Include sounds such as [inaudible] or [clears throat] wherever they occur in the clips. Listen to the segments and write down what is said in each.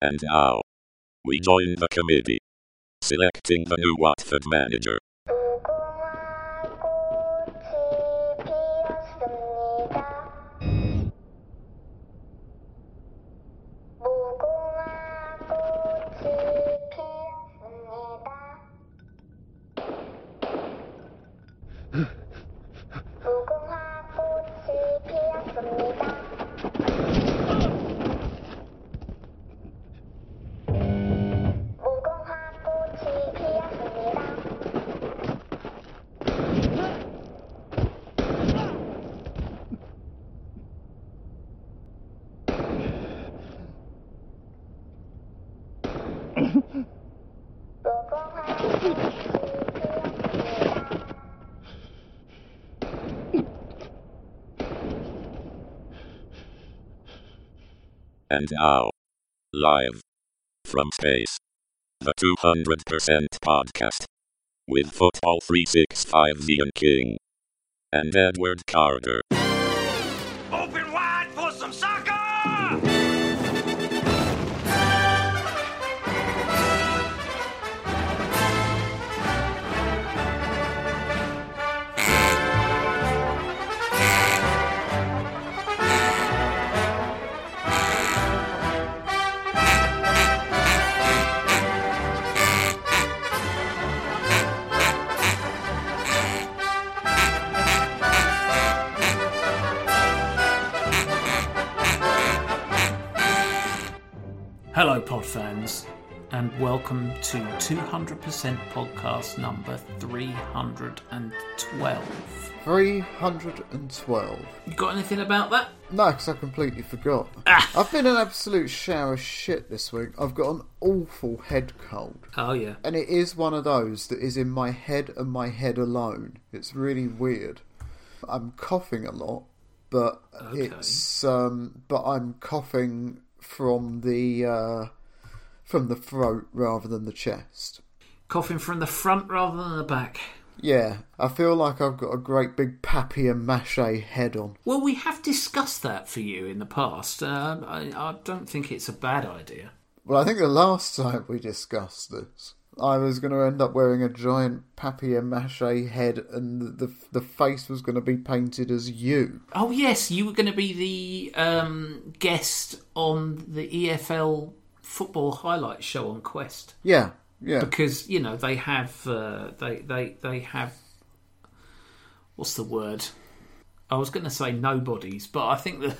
And now, we join the committee, selecting the new Watford manager. And now, live from space, the 200% podcast with Football 365 Ian King and Edward Carter. Hello, pod fans, and welcome to 200% podcast number 312. 312. You got anything about that? No, because I completely forgot. Ah. I've been an absolute shower of shit this week. I've got an awful head cold. Oh, yeah. And it is one of those that is in my head and my head alone. It's really weird. I'm coughing a lot, but Okay. it's um but I'm coughing from the uh from the throat rather than the chest. Coughing from the front rather than the back. Yeah, I feel like I've got a great big papier-mâché head on. Well, we have discussed that for you in the past. Uh, I, I don't think it's a bad idea. Well, I think the last [laughs] time we discussed this, I was going to end up wearing a giant papier-mâché head, and the the face was going to be painted as you. Oh, yes, you were going to be the um, guest on the EFL football highlight show on Quest. Yeah, yeah. because you know they have uh, they they they have what's the word? I was going to say nobodies, but I think the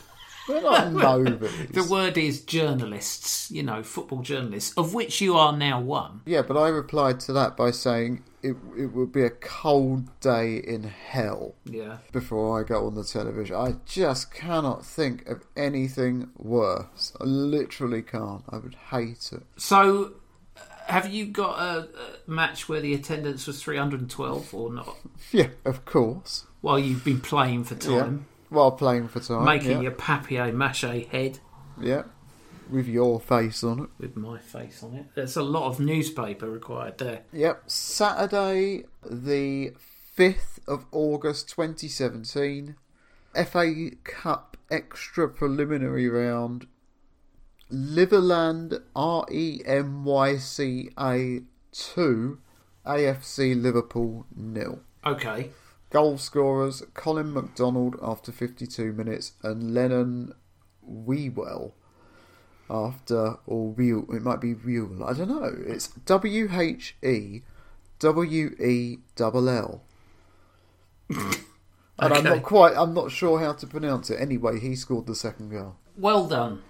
We're not [laughs] nobodies. the word is journalists. You know, football journalists, of which you are now one. Yeah, but I replied to that by saying it it would be a cold day in hell Yeah. before I go on the television. I just cannot think of anything worse. I literally can't. I would hate it. So, have you got a, a match where the attendance was three hundred and twelve or not? [laughs] Yeah, of course. While you've been playing for time, While playing for time. making yeah. your papier mâché head Yeah. With your face on it. with my face on it. There's a lot of newspaper required there. Yep, Saturday, the 5th of August 2017, FA Cup extra preliminary round, Liverland R E M Y C A 2, AFC Liverpool nil. Okay. Goal scorers Colin McDonald after 52 minutes and Lennon Wewell after, or Wheel, it might be Wheel, I don't know. It's W H E W E L L. And I'm not quite, I'm not sure how to pronounce it. Anyway, he scored the second goal. well done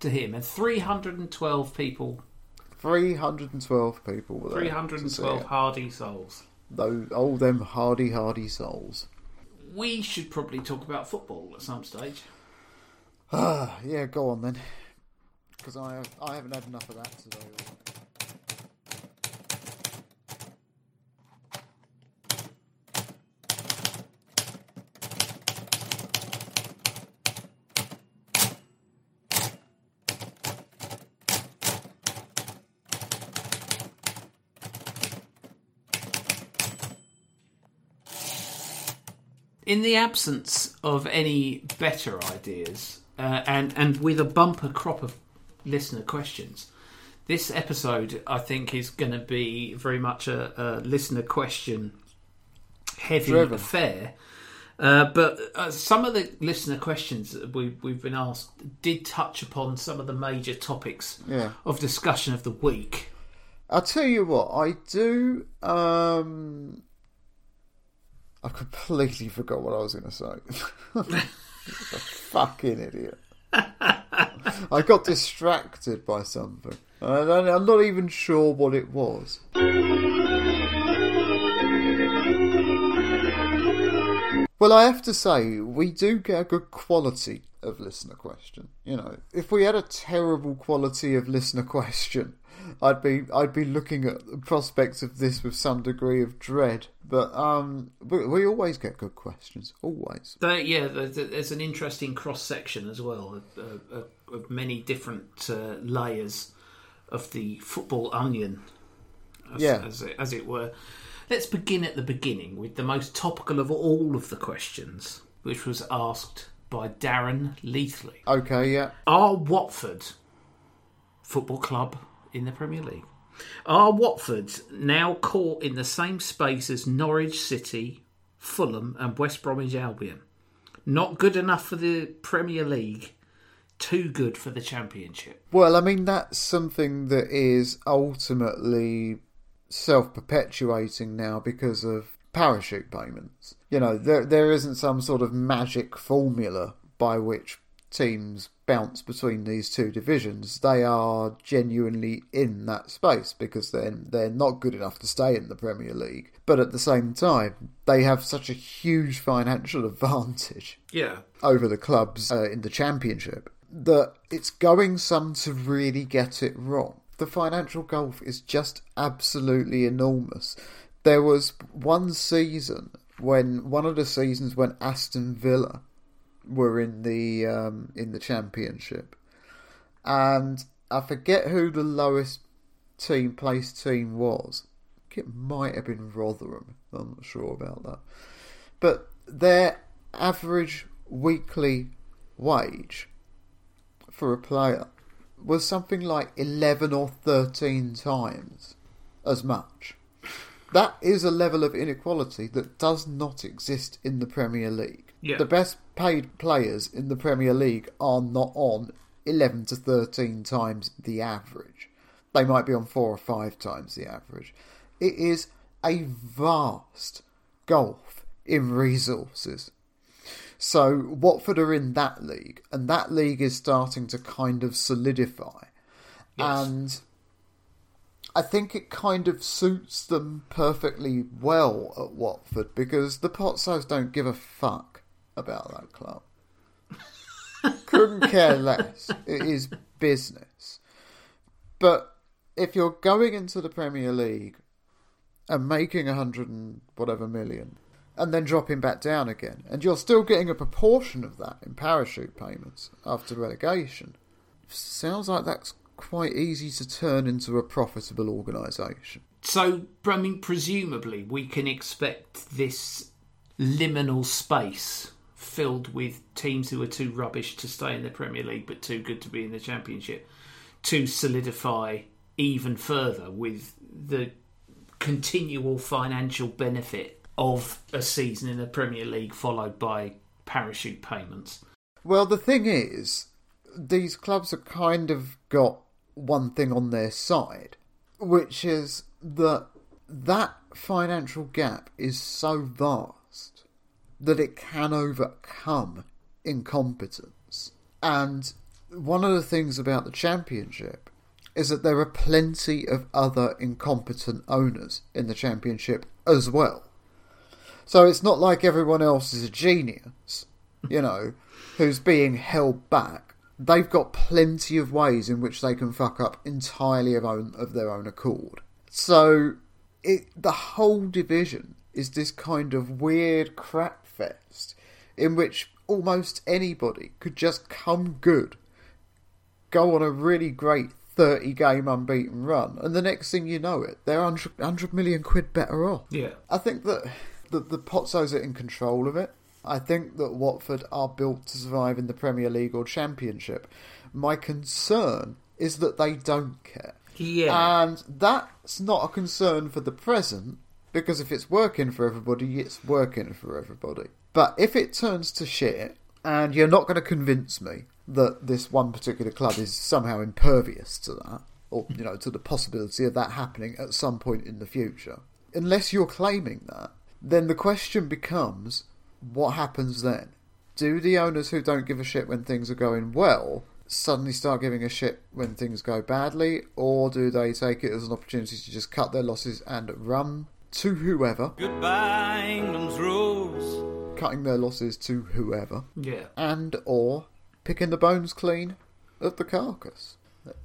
to him. And 312 people, 312 people were there. 312 hardy souls. Those, all them hardy, hardy souls. We should probably talk about football at some stage. Ah, yeah, go on then. Because I, I haven't had enough of that today. In the absence of any better ideas, uh, and and with a bumper crop of listener questions. This episode, I think, is going to be very much a, a listener question heavy Driven. affair. Uh, but uh, some of the listener questions that we, we've been asked did touch upon some of the major topics Yeah. of discussion of the week. I'll tell you what, I do. Um, I completely forgot what I was going to say. [laughs] a fucking idiot. [laughs] I got distracted by something. I'm not even sure what it was. Well, I have to say, we do get a good quality of listener question. You know, if we had a terrible quality of listener [laughs] question, I'd be I'd be looking at the prospects of this with some degree of dread. But um, we, we always get good questions, always. There, yeah, there's, an interesting cross section as well of, of, of many different uh, layers of the football onion, as, Yeah. as, it, as it were. Let's begin at the beginning with the most topical of all of the questions, which was asked by Darren Leithley. Okay, yeah. Are Watford Football Club in the Premier League? Are Watford now caught in the same space as Norwich City, Fulham, and West Bromwich Albion? Not good enough for the Premier League, too good for the Championship. Well, I mean, that's something that is ultimately self perpetuating now because of parachute payments. You know, there there isn't some sort of magic formula by which teams bounce between these two divisions. They are genuinely in that space because they're, they're not good enough to stay in the Premier League. But at the same time, they have such a huge financial [laughs] advantage Yeah. over the clubs uh, in the championship that it's going some to really get it wrong. The financial gulf is just absolutely enormous. There was one season when one of the seasons when Aston Villa were in the um, in the championship, and I forget who the lowest team placed team was. It might have been Rotherham. I'm not sure about that, but their average weekly wage for a player was something like 11 or 13 times as much. That is a level of inequality that does not exist in the Premier League. Yeah. The best paid players in the Premier League are not on 11 to 13 times the average. They might be on 4 or 5 times the average. It is a vast gulf in resources. So Watford are in that league, and that league is starting to kind of solidify. Yes. And I think it kind of suits them perfectly well at Watford because the Pozzos don't give a fuck about that club. [laughs] Couldn't care less. It is business. But if you're going into the Premier League and making a hundred and whatever million, and then dropping back down again, and you're still getting a proportion of that in parachute payments after relegation, sounds like that's quite easy to turn into a profitable organisation. So, I mean, presumably, we can expect this liminal space filled with teams who are too rubbish to stay in the Premier League but too good to be in the Championship to solidify even further with the continual financial benefit of a season in the Premier League followed by parachute payments. Well, the thing is, these clubs have kind of got one thing on their side, which is that that financial gap is so vast that it can overcome incompetence. And one of the things about the championship is that there are plenty of other incompetent owners in the championship as well. So it's not like everyone else is a genius, you know, who's being held back. They've got plenty of ways in which they can fuck up entirely of own of their own accord. So it the whole division is this kind of weird crap fest in which almost anybody could just come good, go on a really great 30 game unbeaten run, and the next thing you know it, they're 100, 100 million quid better off. Yeah. I think that the, the Pozzos are in control of it. I think that Watford are built to survive in the Premier League or Championship. My concern is that they don't care. Yeah. And that's not a concern for the present, because if it's working for everybody, it's working for everybody. But if it turns to shit, and you're not going to convince me that this one particular club is somehow impervious to that, or, you know, to the possibility of that happening at some point in the future, unless you're claiming that, then the question becomes what happens then? Do the owners who don't give a shit when things are going well suddenly start giving a shit when things go badly, or do they take it as an opportunity to just cut their losses and run to whoever, Goodbye, England's rose. cutting their losses to whoever, yeah. and or picking the bones clean of the carcass?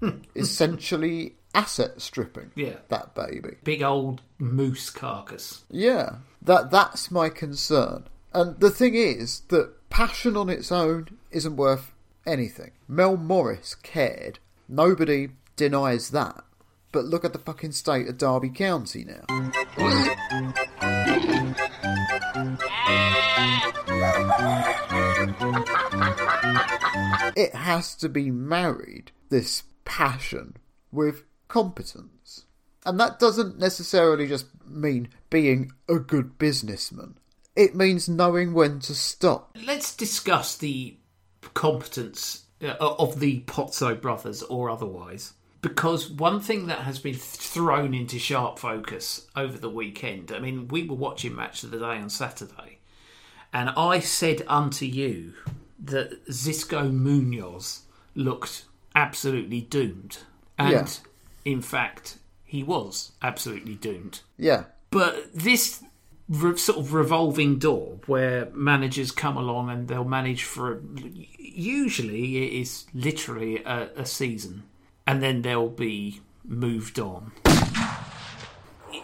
Hmm. Essentially, asset stripping Yeah. that baby. Big old moose carcass. Yeah, that that's my concern. And the thing is that passion on its own isn't worth anything. Mel Morris cared. Nobody denies that. But look at the fucking state of Derby County now. It has to be married, this passion, with competence. And that doesn't necessarily just mean being a good businessman. It means knowing when to stop. Let's discuss the competence uh, of the Pozzo brothers or otherwise. Because one thing that has been thrown into sharp focus over the weekend, I mean, we were watching Match of the Day on Saturday, and I said unto you that Xisco Munoz looked absolutely doomed. And Yeah. in fact, he was absolutely doomed. Yeah. But this re- sort of revolving door where managers come along and they'll manage for usually it is literally a, a season and then they'll be moved on.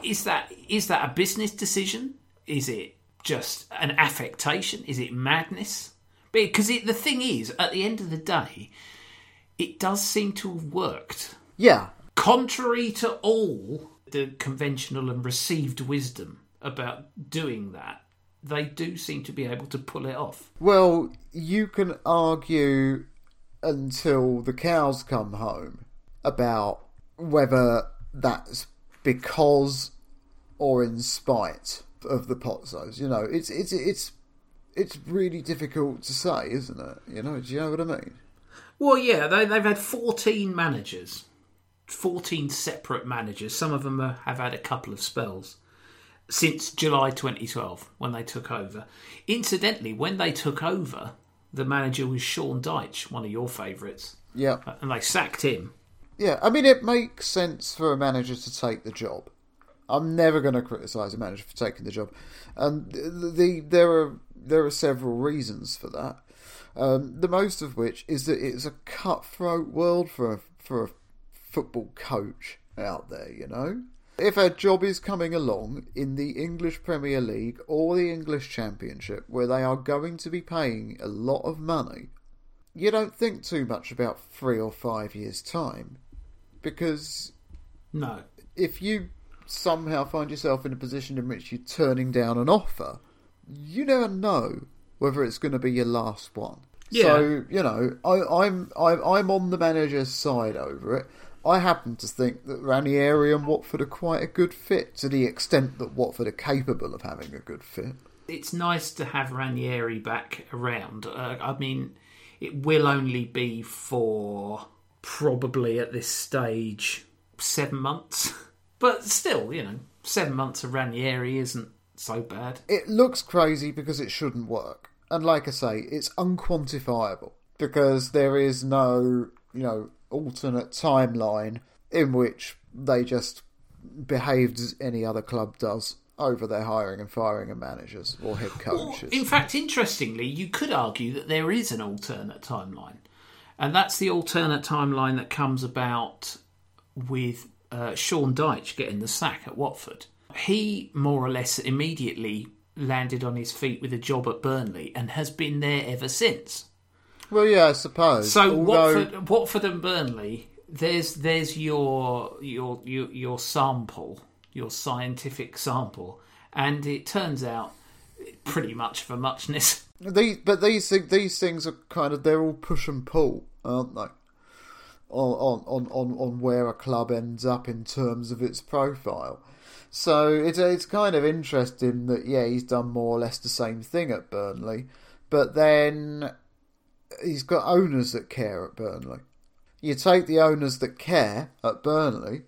Is that is that a business decision? Is it just an affectation? Is it madness? Because it, the thing is, at the end of the day, it does seem to have worked Yeah. Contrary to all the conventional and received wisdom about doing that, they do seem to be able to pull it off. Well, you can argue until the cows come home about whether that's because or in spite of the Pozzos. You know, it's it's it's it's really difficult to say, isn't it? You know, do you know what I mean? Well, yeah, they, they've had 14 managers, 14 separate managers. Some of them uh, have had a couple of spells since July 2012 when they took over. Incidentally, when they took over, the manager was Sean Dyche, one of your favourites, Yeah. and they sacked him. Yeah, I mean, it makes sense for a manager to take the job. I'm never going to criticise a manager for taking the job, and the, the there are there are several reasons for that. Um, the most of which is that it's a cutthroat world for a, for a football coach out there. You know, if a job is coming along in the English Premier League or the English Championship where they are going to be paying a lot of money, you don't think too much about three or five years' time because No. if you somehow find yourself in a position in which you're turning down an offer, you never know whether it's going to be your last one. Yeah. So you know, I, I'm I'm I'm on the manager's side over it. I happen to think that Ranieri and Watford are quite a good fit to the extent that Watford are capable of having a good fit. it's nice to have Ranieri back around. Uh, I mean, it will only be for probably at this stage seven months, [laughs] but still, you know, seven months of Ranieri isn't so bad. it looks crazy because it shouldn't work. And like I say, it's unquantifiable because there is no, you know, alternate timeline in which they just behaved as any other club does over their hiring and firing of managers or head coaches. In fact, interestingly, you could argue that there is an alternate timeline, and that's the alternate timeline that comes about with uh, Sean Dyche getting the sack at Watford. He more or less immediately landed on his feet with a job at Burnley and has been there ever since. Well, yeah, I suppose. So Although, Watford, Watford and Burnley, there's there's your your your your sample, your scientific sample, and it turns out pretty much for muchness. [laughs] these, but these these things are kind of they're all push and pull, aren't they? on, on, on, on where a club ends up in terms of its profile. So it's it's kind of interesting that yeah he's done more or less the same thing at Burnley, but then he's got owners that care at Burnley. You take the owners that care at Burnley,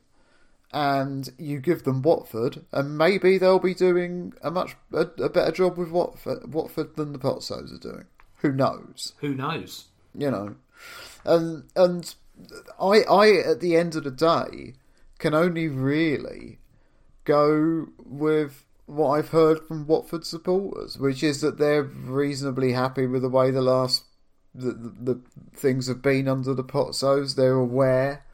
and you give them Watford, and maybe they'll be doing a much a, a better job with Watford, Watford than the Pozzos are doing. Who knows? Who knows? You know, and and I I at the end of the day can only really go with what I've heard from Watford supporters, which is that they're reasonably happy with the way the last the, the, the things have been under the Pozzos. They're aware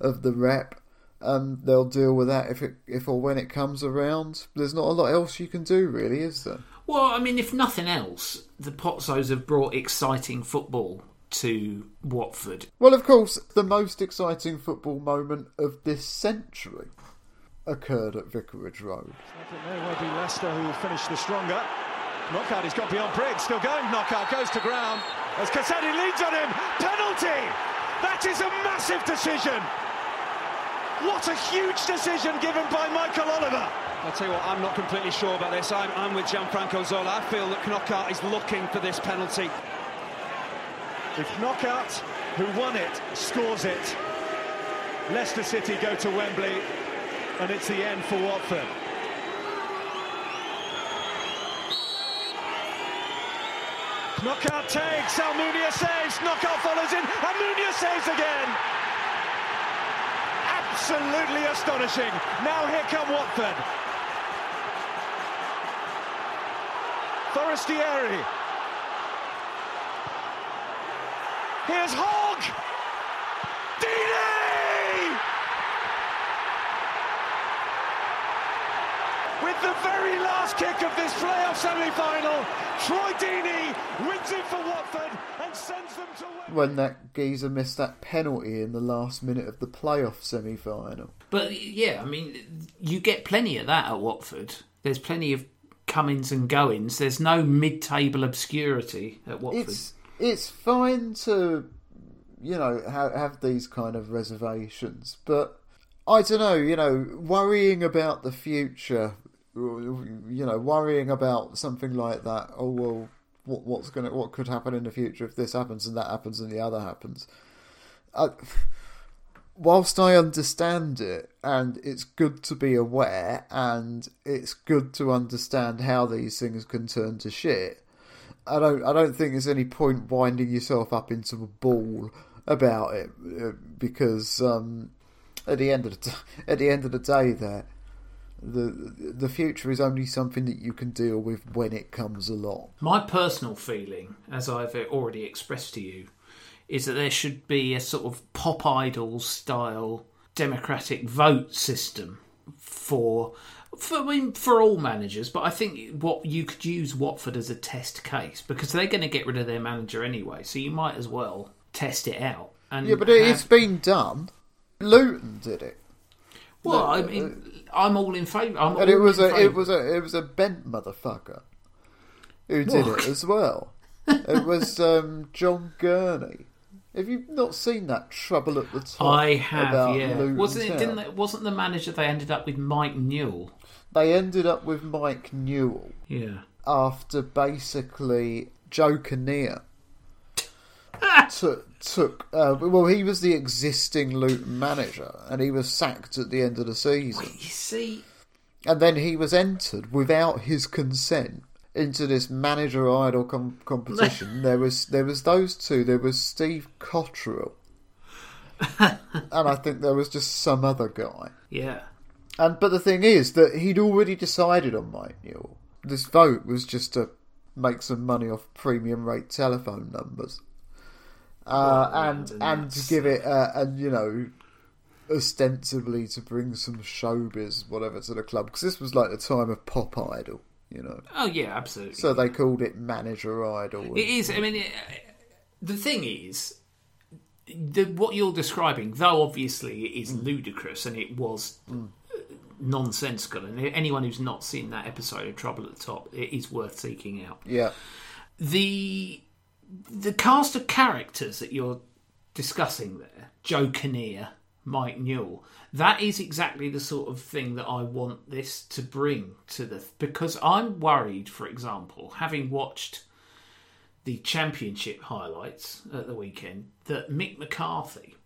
of the rep, and they'll deal with that if it if or when it comes around. There's not a lot else you can do, really, is there? Well, I mean, if nothing else, the Pozzos have brought exciting football to Watford. Well, of course, the most exciting football moment of this century occurred at Vicarage Road. It may well be Leicester who finished the stronger. Knockaert, he's got beyond Briggs, still going. Knockaert goes to ground as Cassetti leads on him. Penalty! That is a massive decision. What a huge decision given by Michael Oliver. I'll tell you what, I'm not completely sure about this. I'm, I'm with Gianfranco Zola. I feel that Knockaert is looking for this penalty. If Knockaert, who won it, scores it, Leicester City go to Wembley, and it's the end for Watford. Knockaert takes, Almunia saves, Knockaert follows in, Almunia saves again. Absolutely astonishing. Now here come Watford. Forestieri. Here's Hogg. Deeney! With the very last kick of this playoff semi-final, Troy Deeney wins it for Watford and sends them to Wembley. When that geezer missed that penalty in the last minute of the playoff semi final. But yeah, I mean, you get plenty of that at Watford. There's plenty of comings and goings. There's no mid-table obscurity at Watford. It's it's fine to you know have, have these kind of reservations, but I don't know. You know, worrying about the future, you know, worrying about something like that. Oh well, what what's gonna what could happen in the future if this happens and that happens and the other happens. I, whilst I understand it, and it's good to be aware, and it's good to understand how these things can turn to shit. I don't. I don't think there's any point winding yourself up into a ball about it uh, because um, at the end of the t- [laughs] at the end of the day, there, the the future is only something that you can deal with when it comes along. My personal feeling, as I've already expressed to you, is that there should be a sort of pop idol style democratic vote system for for, I mean, for all managers, but I think what you could use Watford as a test case because they're going to get rid of their manager anyway, so you might as well test it out. And Yeah, but have- it's been done. Luton did it, well. I mean, uh, I'm all in favour. I'm and it was a it was a it was a bent motherfucker who did it as well. it was [laughs] um, John Gurney. Have you not seen that Trouble at the Top? I have, yeah. Luton Wasn't it? Town? Didn't they, wasn't the manager they ended up with Mike Newell? They ended up with Mike Newell Yeah. after basically Joe Kinnear [laughs] took took. Uh, well, he was the existing Luton manager, and he was sacked at the end of the season. You see, and then he was entered without his consent into this manager idol com- competition. [laughs] there was there was those two. There was Steve Cotterill, [laughs] and I think there was just some other guy. yeah. And but the thing is that he'd already decided on Mike Newell. This vote was just to make some money off premium rate telephone numbers, uh, and and to give it a, and you know ostensibly to bring some showbiz whatever to the club because this was like the time of pop idol, you know. Oh yeah, absolutely. So they called it manager idol. It is. I mean, it, the thing is, the, what you're describing, though obviously it is mm. ludicrous and it was mm. uh, nonsensical, and anyone who's not seen that episode of Trouble at the Top, it is worth seeking out. Yeah, The the cast of characters that you're discussing there, Joe Kinnear, Mike Newell, that is exactly the sort of thing that I want this to bring to the. Because I'm worried, for example, having watched the championship highlights at the weekend, that Mick McCarthy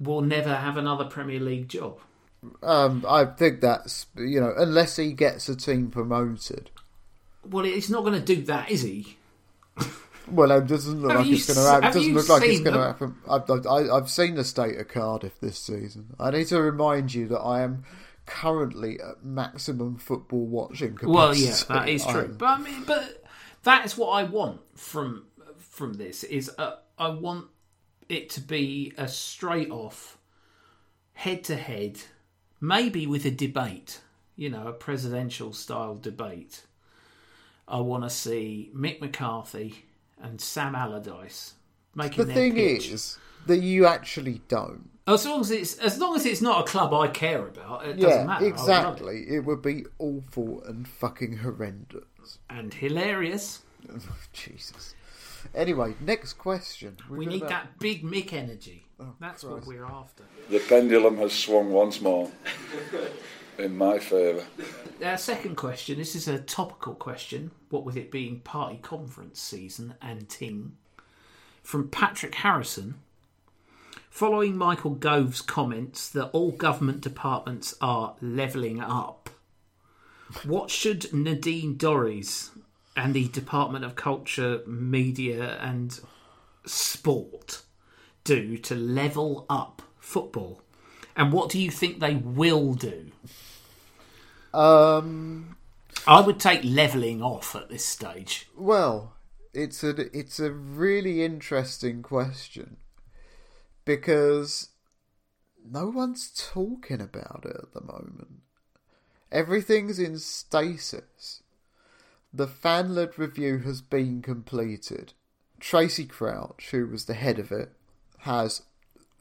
will never have another Premier League job. Um, I think that's you know unless he gets a team promoted. Well, he's not going to do that, is he? [laughs] Well, it doesn't look Have like it's going to happen. have Doesn't look like it's going to happen. I've, I've, I've seen the state of Cardiff this season. I need to remind you that I am currently at maximum football watching capacity. Well, yeah, that is true. I'm- But I mean, but that's what I want from from this is uh, I want it to be a straight off, head to head, maybe with a debate. You know, a presidential style debate. I want to see Mick McCarthy and Sam Allardyce making the their thing pitch. is that you actually don't. as long as it's as long as it's not a club I care about, it Yeah, doesn't matter. I love it. exactly. It would be awful and fucking horrendous. and hilarious. [laughs] Jesus. Anyway, next question. We've We need about- that big Mick energy. Oh, That's what we're after. The pendulum has swung once more [laughs] in my favour. Our second question. This is a topical question. What with it being party conference season and ting, from Patrick Harrison. Following Michael Gove's comments that all government departments are levelling up, what should Nadine Dorries and the Department of Culture, Media and Sport do to level up football? And what do you think they will do? Um. I would take levelling off at this stage. Well, it's a it's a really interesting question because no one's talking about it at the moment. Everything's in stasis. The fan led review has been completed. Tracey Crouch, who was the head of it, has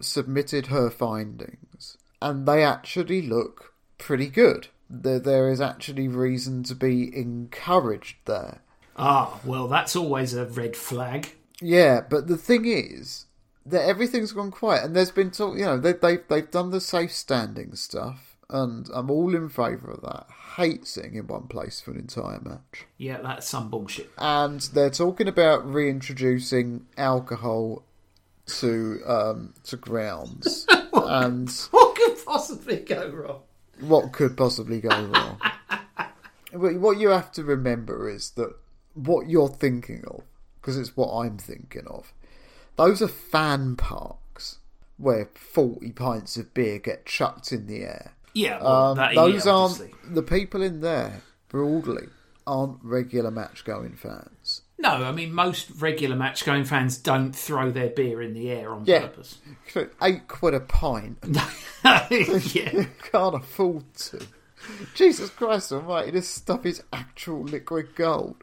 submitted her findings, and they actually look pretty good. There, there is actually reason to be encouraged there. Ah, well, that's always a red flag. Yeah, but the thing is that everything's gone quiet, and there's been talk. You know, they, they've they've done the safe standing stuff, and I'm all in favour of that. Hate sitting in one place for an entire match, Yeah, that's some bullshit. and they're talking about reintroducing alcohol to um, to grounds, [laughs] and What could possibly go wrong? what could possibly go wrong. [laughs] What you have to remember is that what you're thinking of, because it's what I'm thinking of, those are fan parks where 40 pints of beer get chucked in the air. Yeah, well, Um, that, those aren't obviously. the people in there broadly aren't regular match going fans. No, I mean, most regular match going fans don't throw their beer in the air on Yeah. purpose. Eight quid a pint, [laughs] yeah. you [laughs] can't afford to. Jesus Christ Almighty, this stuff is actual liquid gold.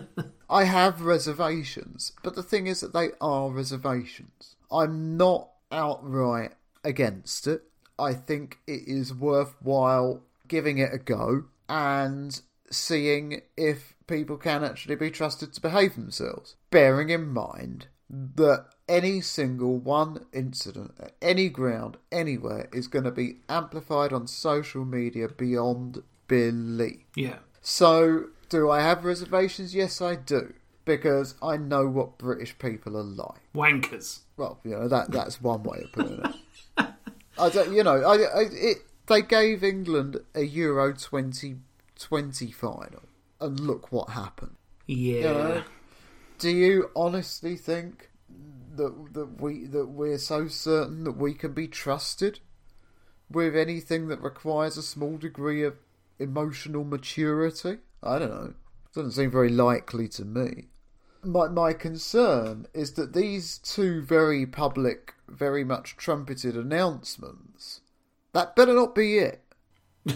[laughs] I have reservations, but the thing is that they are reservations. I'm not outright against it. I think it is worthwhile giving it a go and seeing if people can actually be trusted to behave themselves. Bearing in mind that any single one incident at any ground, anywhere, is going to be amplified on social media beyond belief. Yeah. So, do I have reservations? Yes, I do. Because I know what British people are like. Wankers. Well, you know that that's one way of putting it. I don't, you know, I, I it they gave England a Euro 2020 final, and look what happened. Yeah. You know, do you honestly think that that we that we're so certain that we can be trusted with anything that requires a small degree of emotional maturity? I don't know. Doesn't seem very likely to me. My my concern is that these two very public, very much trumpeted announcements that better not be it.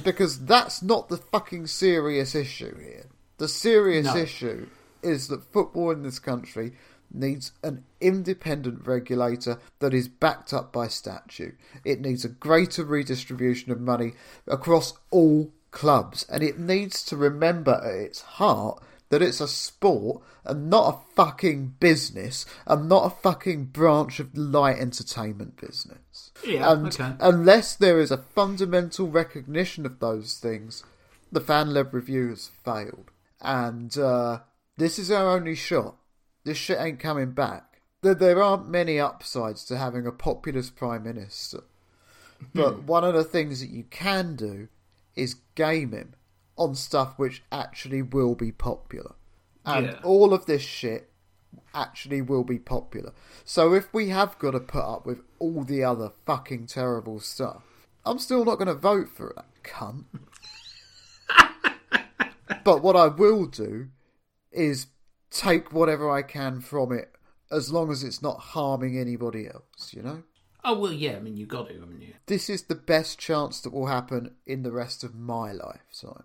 Because that's not the fucking serious issue here. The serious No. issue is that football in this country needs an independent regulator that is backed up by statute. It needs a greater redistribution of money across all clubs, and it needs to remember at its heart that it's a sport and not a fucking business and not a fucking branch of light entertainment business. Yeah, and okay. unless there is a fundamental recognition of those things, the fan led review has failed. And uh, this is our only shot. This shit ain't coming back. There, there aren't many upsides to having a populist prime minister. But one of the things that you can do is game him on stuff which actually will be popular. And Yeah. all of this shit actually will be popular. So if we have got to put up with all the other fucking terrible stuff, I'm still not going to vote for it, cunt. [laughs] but what I will do is take whatever I can from it as long as it's not harming anybody else, you know? Oh well, yeah. I mean, you got to, haven't you? This is the best chance that will happen in the rest of my lifetime.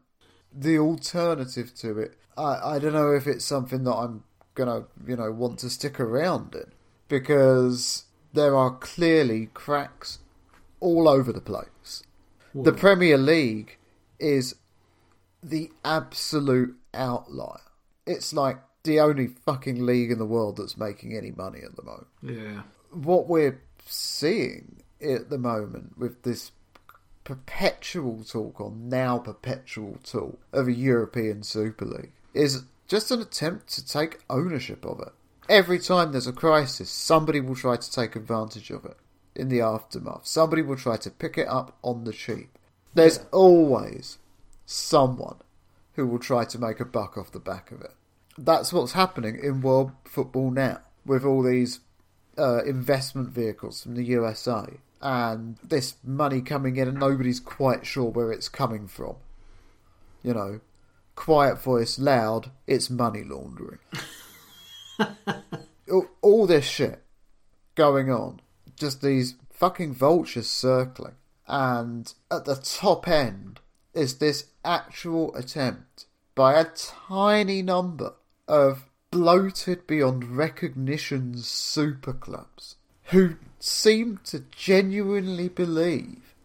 The alternative to it, I, I don't know if it's something that I'm gonna, you know, want to stick around in because there are clearly cracks all over the place. The Premier League is the absolute outlier. It's like the only fucking league in the world that's making any money at the moment Yeah. what we're seeing at the moment with this perpetual talk or now perpetual talk of a European Super League is just an attempt to take ownership of it. Every time there's a crisis, somebody will try to take advantage of it in the aftermath. Somebody will try to pick it up on the cheap. There's always someone who will try to make a buck off the back of it. That's what's happening in world football now with all these uh, investment vehicles from the USA and this money coming in and nobody's quite sure where it's coming from. You know, quiet voice, loud, it's money laundering. [laughs] all, all this shit going on, just these fucking vultures circling. And at the top end is this actual attempt by a tiny number of bloated beyond recognition super clubs who seem to genuinely believe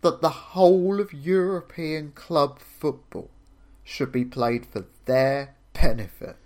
that the whole of European club football should be played for their benefit.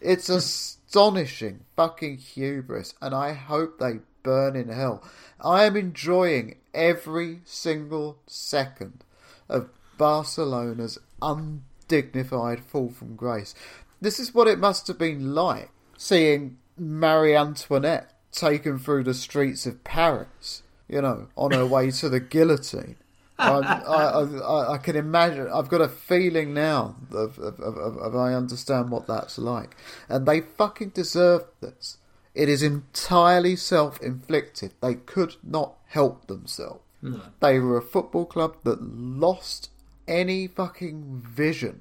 It's [laughs] astonishing fucking hubris, and I hope they burn in hell. I am enjoying every single second of Barcelona's undignified fall from grace. This is what it must have been like seeing Marie Antoinette taken through the streets of Paris, you know, on her way to the guillotine. I, I, I, I can imagine. I've got a feeling now of, of, of, of, of I understand what that's like, and they fucking deserve this. It is entirely self-inflicted. They could not help themselves. They were a football club that lost any fucking vision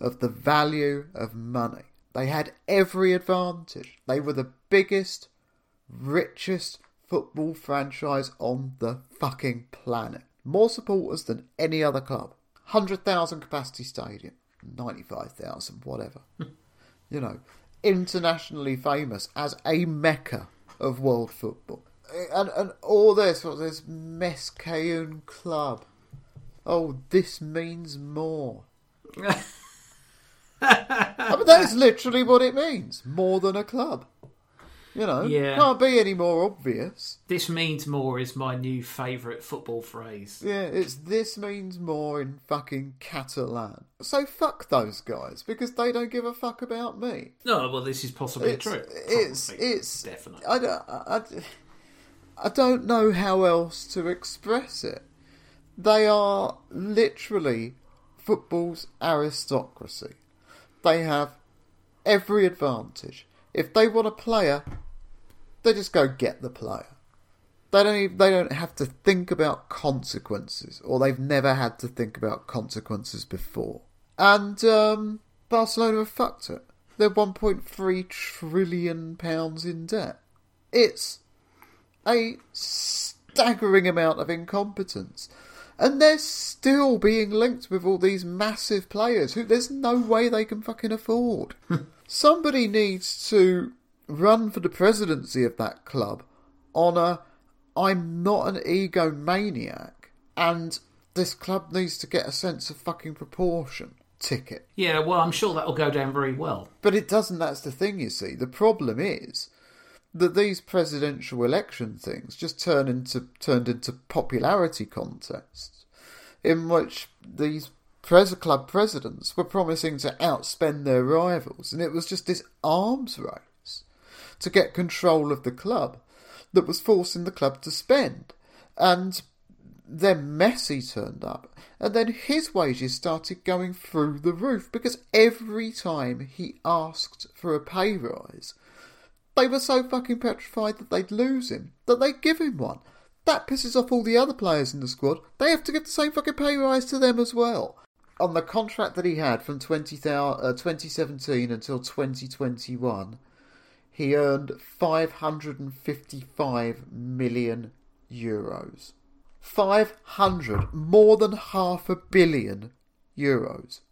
of the value of money. They had every advantage. They were the biggest, richest football franchise on the fucking planet. More supporters than any other club. 100,000 capacity stadium. 95,000, whatever. [laughs] you know, internationally famous as a mecca of world football. And, and all this, what this Més que un club. Oh, this means more. [laughs] I mean, that is literally what it means. More than a club. You know, Yeah. can't be any more obvious. This means more is my new favourite football phrase. Yeah, it's this means more in fucking Catalan. So fuck those guys because they don't give a fuck about me. No, well, this is possibly It's true. it's Probably. it's definitely. I don't I, I- I don't know how else to express it. They are literally football's aristocracy. They have every advantage. If they want a player, they just go get the player. They don't even, they don't have to think about consequences, or they've never had to think about consequences before. And um, Barcelona have fucked it. They're 1.3 trillion pounds in debt. It's a staggering amount of incompetence. And they're still being linked with all these massive players who there's no way they can fucking afford. [laughs] Somebody needs to run for the presidency of that club on a I'm not an egomaniac and this club needs to get a sense of fucking proportion ticket. Yeah, well, I'm sure that'll go down very well. But it doesn't, that's the thing, you see. The problem is that these presidential election things just turn into turned into popularity contests in which these pres- club presidents were promising to outspend their rivals, and it was just this arms race to get control of the club that was forcing the club to spend. And then Messi turned up, and then his wages started going through the roof because every time he asked for a pay rise, they were so fucking petrified that they'd lose him that they'd give him one. That pisses off all the other players in the squad. They have to give the same fucking pay rise to them as well. On the contract that he had from 20, uh, 2017 until 2021, he earned 555 million euros. 500, more than half a billion euros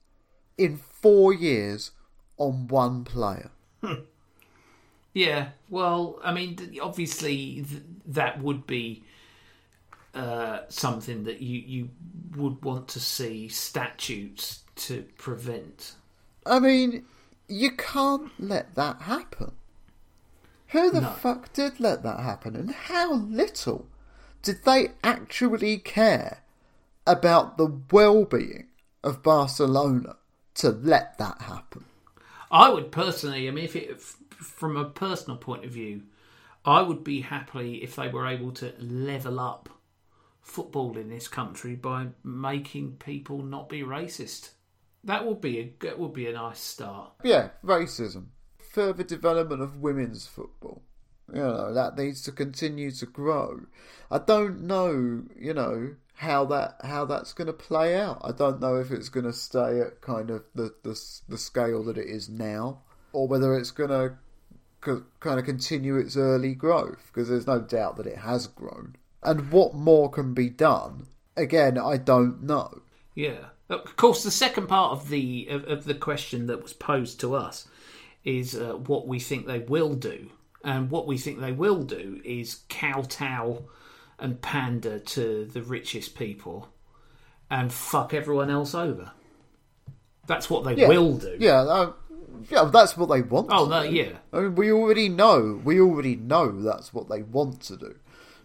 in four years on one player. Yeah, well, I mean, obviously th- that would be uh, something that you, you would want to see statutes to prevent. I mean, you can't let that happen. Who the No. fuck did let that happen? And how little did they actually care about the well being of Barcelona to let that happen? I would personally, I mean, if it from a personal point of view, I would be happy if they were able to level up football in this country by making people not be racist. That would be a that would be a nice start. Yeah, racism. Further development of women's football. You know, that needs to continue to grow. I don't know, you know, how that how that's going to play out. I don't know if it's going to stay at kind of the the, the scale that it is now, or whether it's going to co- kind of continue its early growth because there's no doubt that it has grown. And what more can be done? Again, I don't know. Yeah. Of course, the second part of the of, of the question that was posed to us is uh, what we think they will do, and what we think they will do is kowtow and pander to the richest people and fuck everyone else over. That's what they Yeah. will do. Yeah, uh, yeah, that's what they want. Oh do. yeah. I mean, we already know. We already know that's what they want to do.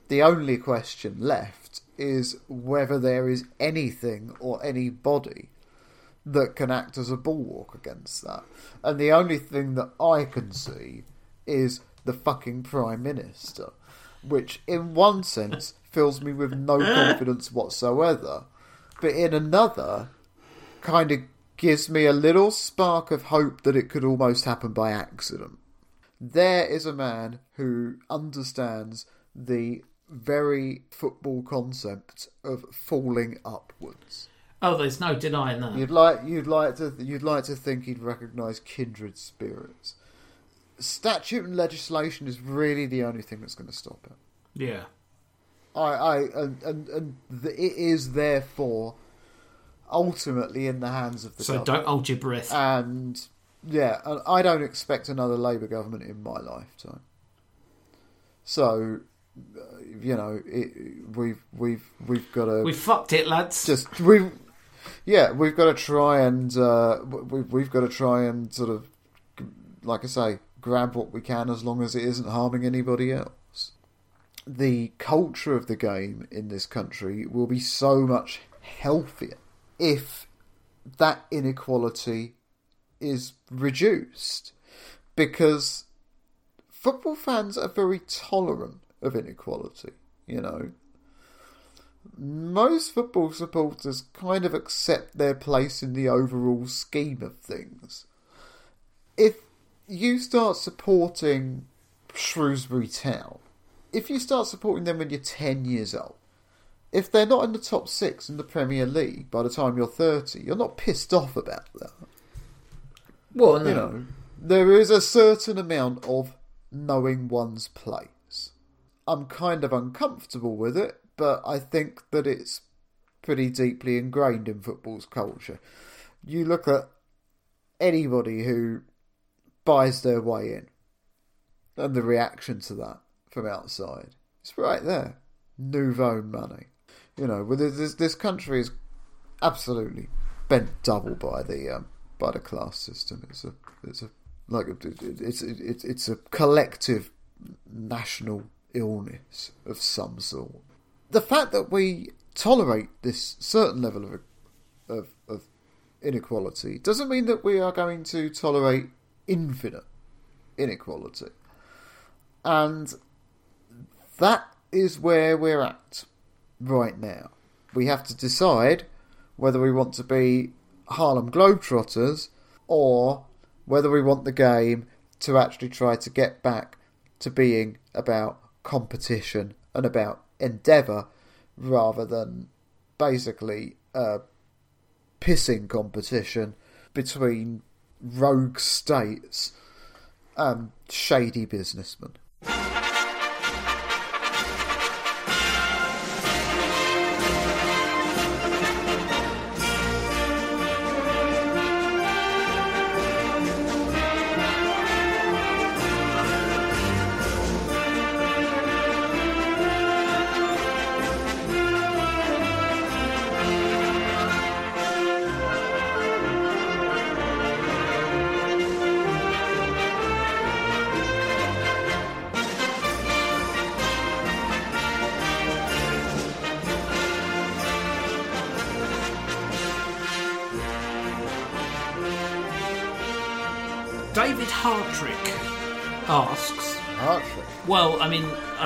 The only question left is whether there is anything or anybody that can act as a bulwark against that. And the only thing that I can see is the fucking Prime Minister, which in one sense fills me with no [laughs] confidence whatsoever, but in another kind of gives me a little spark of hope that it could almost happen by accident. There is a man who understands the very football concept of falling upwards. Oh, there's no denying that. You'd like you'd like to you'd like to think he'd recognise kindred spirits. Statute and legislation is really the only thing that's going to stop it. Yeah. I, I and and, and the, it is therefore ultimately in the hands of the So government. don't hold your breath. And yeah, and I don't expect another Labour government in my lifetime. So, uh, you know, it, we've we've we've got to we fucked it, lads. just we, yeah, we've got to try and uh, we've we've got to try and sort of, like I say, grab what we can as long as it isn't harming anybody else. The culture of the game in this country will be so much healthier if that inequality is reduced because football fans are very tolerant of inequality, you know. Most football supporters kind of accept their place in the overall scheme of things. If you start supporting Shrewsbury Town, if you start supporting them when you're 10 years old, if they're not in the top six in the Premier League by the time you're 30, you're not pissed off about that well, no. you know, there is a certain amount of knowing one's place. I'm kind of uncomfortable with it, but I think that it's pretty deeply ingrained in football's culture. You look at anybody who buys their way in and the reaction to that from outside. It's right there. Nouveau money. You know, this, this country is absolutely bent double by the um, by the class system. It's a it's a like it's it's it's a collective national illness of some sort. The fact that we tolerate this certain level of of, of inequality doesn't mean that we are going to tolerate infinite inequality, and that is where we're at right now. We have to decide whether we want to be Harlem Globetrotters or whether we want the game to actually try to get back to being about competition and about endeavour rather than basically a pissing competition between rogue states and shady businessmen.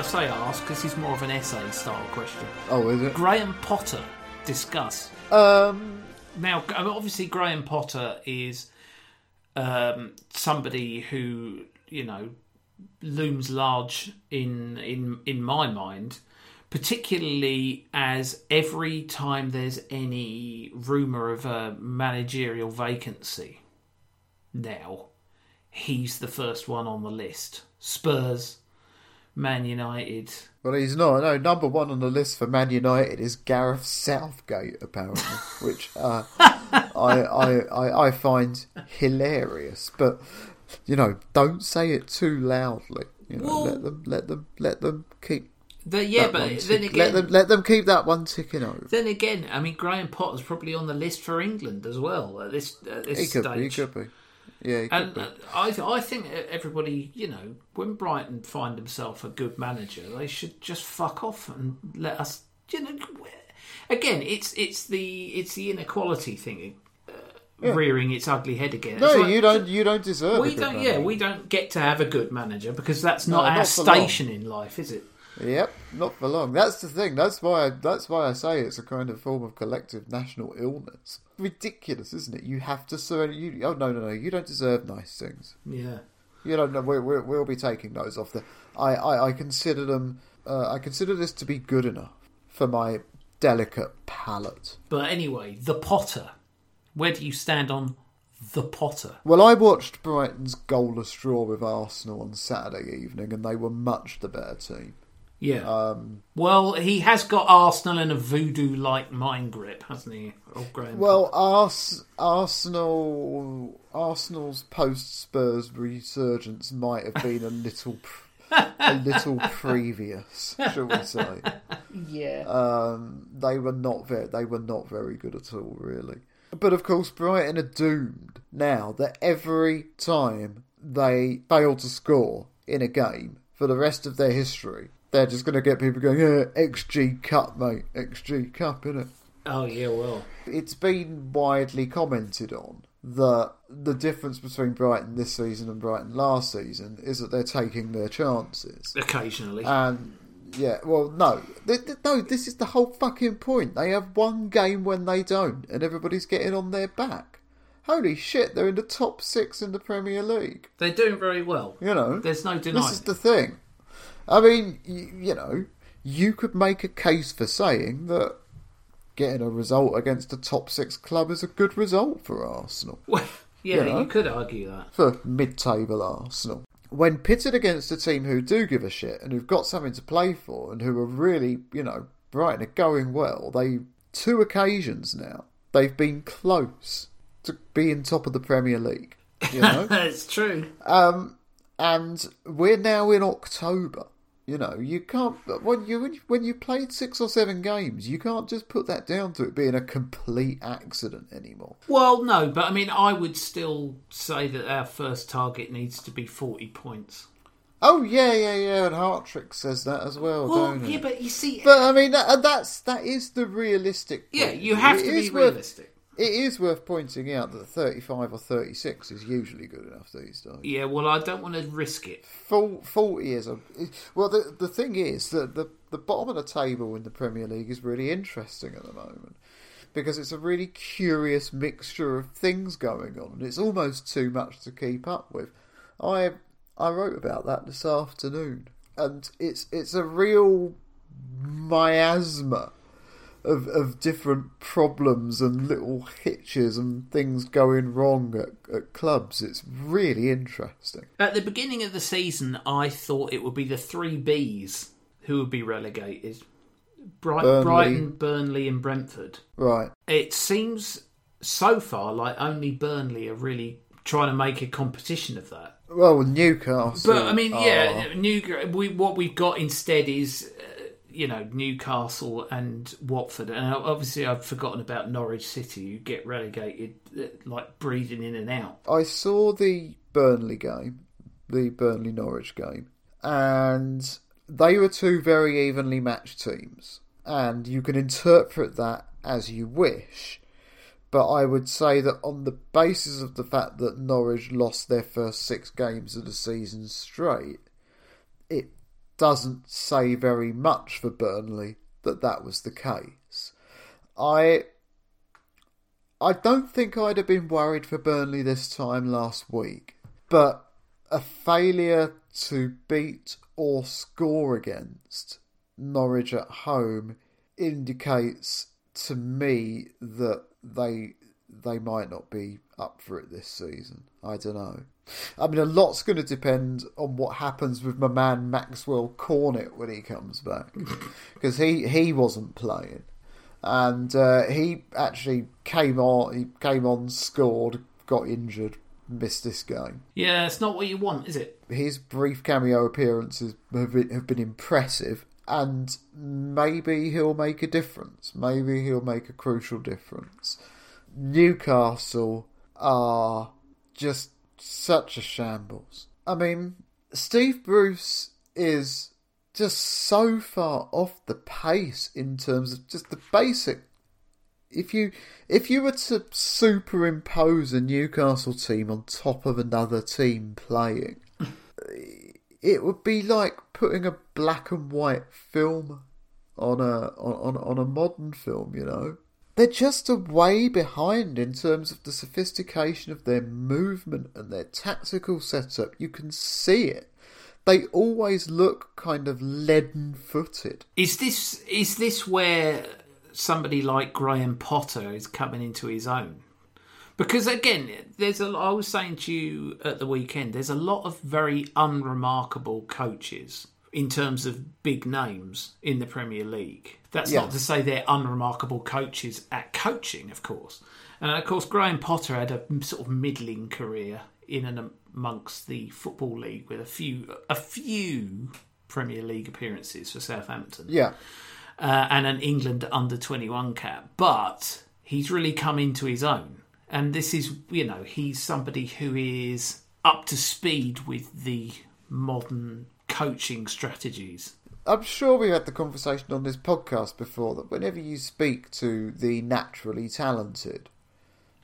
I say ask because he's more of an essay style question. Oh, is it? Graham Potter, discuss. Um, Now, obviously, Graham Potter is um, somebody who you know looms large in in in my mind, particularly as every time there's any rumor of a managerial vacancy, now he's the first one on the list. Spurs, Man United. Well, he's not. No, number one on the list for Man United is Gareth Southgate, apparently, [laughs] which uh, I, I, I I find hilarious. But you know, don't say it too loudly. You know, Well- let them let them let them keep. The, yeah, but then tick- again, let them let them keep that one ticking over. Then again, I mean, Graham Potter's probably on the list for England as well at this at this He could stage. be. He could be. Yeah, And be. uh, I, I think everybody, you know, when Brighton find themselves a good manager, they should just fuck off and let us, you know. Again, it's it's the it's the inequality thing uh, rearing its ugly head again. No, like- you don't. You don't deserve. We don't. manager. Yeah, we don't get to have a good manager because that's not No, our not station in life, is it? Yep, not for long. That's the thing. That's why. I, that's why I say it's a kind of form of collective national illness. Ridiculous, isn't it? You have to surrender. You, oh no, no, no! You don't deserve nice things. Yeah. You don't know. We, we'll be taking those off the. I, I, I consider them. Uh, I consider this to be good enough for my delicate palate. But anyway, the Potter. Where do you stand on the Potter? Well, I watched Brighton's goalless draw with Arsenal on Saturday evening, and they were much the better team. Yeah. Um, well, he has got Arsenal in a voodoo-like mind grip, hasn't he? Oh, Graham. Well, Ars- Arsenal, Arsenal's post Spurs resurgence might have been a little, [laughs] a little previous, shall we say? yeah. Um, they were not very, they were not very good at all, really. But of course, Brighton are doomed now that every time they fail to score in a game for the rest of their history, they're just going to get people going, yeah, XG Cup, mate, XG Cup, innit? oh, yeah. Well, it's been widely commented on that the difference between Brighton this season and Brighton last season is that they're taking their chances. occasionally. And yeah, well, no, no, this is the whole fucking point. They have one game when they don't, and everybody's getting on their back. Holy shit, they're in the top six in the Premier League. They're doing very well. You know, There's no denying. this is the thing. I mean, you, you know, you could make a case for saying that getting a result against a top six club is a good result for Arsenal, [laughs] Well, yeah, You know? you could argue that. for mid table Arsenal. When pitted against a team who do give a shit and who've got something to play for and who are really, you know, Brighton are going well, they, two occasions now, they've been close to being top of the Premier League. You know? [laughs] That's true. Um, and we're now in October. You know, you can't when you when you played six or seven games, you can't just put that down to it being a complete accident anymore. Well, no, but I mean, I would still say that our first target needs to be 40 points. Oh yeah, yeah, yeah, and Hartrick says that as well, Well, don't yeah, it? but you see, But I mean, that, that's that is the realistic. yeah, point. you have It to be realistic. It is worth pointing out that 35 or 36 is usually good enough these days. Yeah, well, I don't want to risk it. Full 40 is a. Well, the, the thing is that the, the bottom of the table in the Premier League is really interesting at the moment because it's a really curious mixture of things going on and it's almost too much to keep up with. I I wrote about that this afternoon and it's it's a real miasma of of different problems and little hitches and things going wrong at, at clubs. It's really interesting. At the beginning of the season, I thought it would be the three Bs who would be relegated Bright, Burnley. Brighton, Burnley, and Brentford. Right. It seems so far like only Burnley are really trying to make a competition of that. Well, Newcastle. But I mean, are- yeah, New, we, what we've got instead is, uh, you know, Newcastle and Watford, and obviously I've forgotten about Norwich City, who get relegated, uh, like breathing in and out. I saw the Burnley game, the Burnley Norwich game, and they were two very evenly matched teams. And you can interpret that as you wish. But I would say that on the basis of the fact that Norwich lost their first six games of the season straight, it doesn't say very much for Burnley that that was the case. I I don't think I'd have been worried for Burnley this time last week, but a failure to beat or score against Norwich at home indicates to me that they they might not be up for it this season. I don't know. I mean, a lot's going to depend on what happens with my man Maxwell Cornet when he comes back, [laughs] because he he wasn't playing and uh, he actually came on. He came on, scored, got injured, missed this game. Yeah, it's not what you want, is it? His brief cameo appearances have been, have been impressive, and maybe he'll make a difference. Maybe he'll make a crucial difference. Newcastle are just such a shambles. I mean, Steve Bruce is just so far off the pace in terms of just the basic. If you if you were to superimpose a Newcastle team on top of another team playing, [clears throat] it would be like putting a black and white film on a on, on, a modern film. You know, they're just a way behind in terms of the sophistication of their movement and their tactical setup. You can see it they always look kind of leaden footed. Is this is this where somebody like Graham Potter is coming into his own? Because again, there's a. I was saying to you at the weekend, there's a lot of very unremarkable coaches in terms of big names in the Premier League. That's Yeah. not to say they're unremarkable coaches at coaching, of course. And of course, Graham Potter had a sort of middling career in and amongst the football league with a few a few Premier League appearances for Southampton Yeah. uh, and an England under 21 cap. But he's really come into his own. And this is, you know, he's somebody who is up to speed with the modern coaching strategies. I'm sure we've had the conversation on this podcast before that whenever you speak to the naturally talented,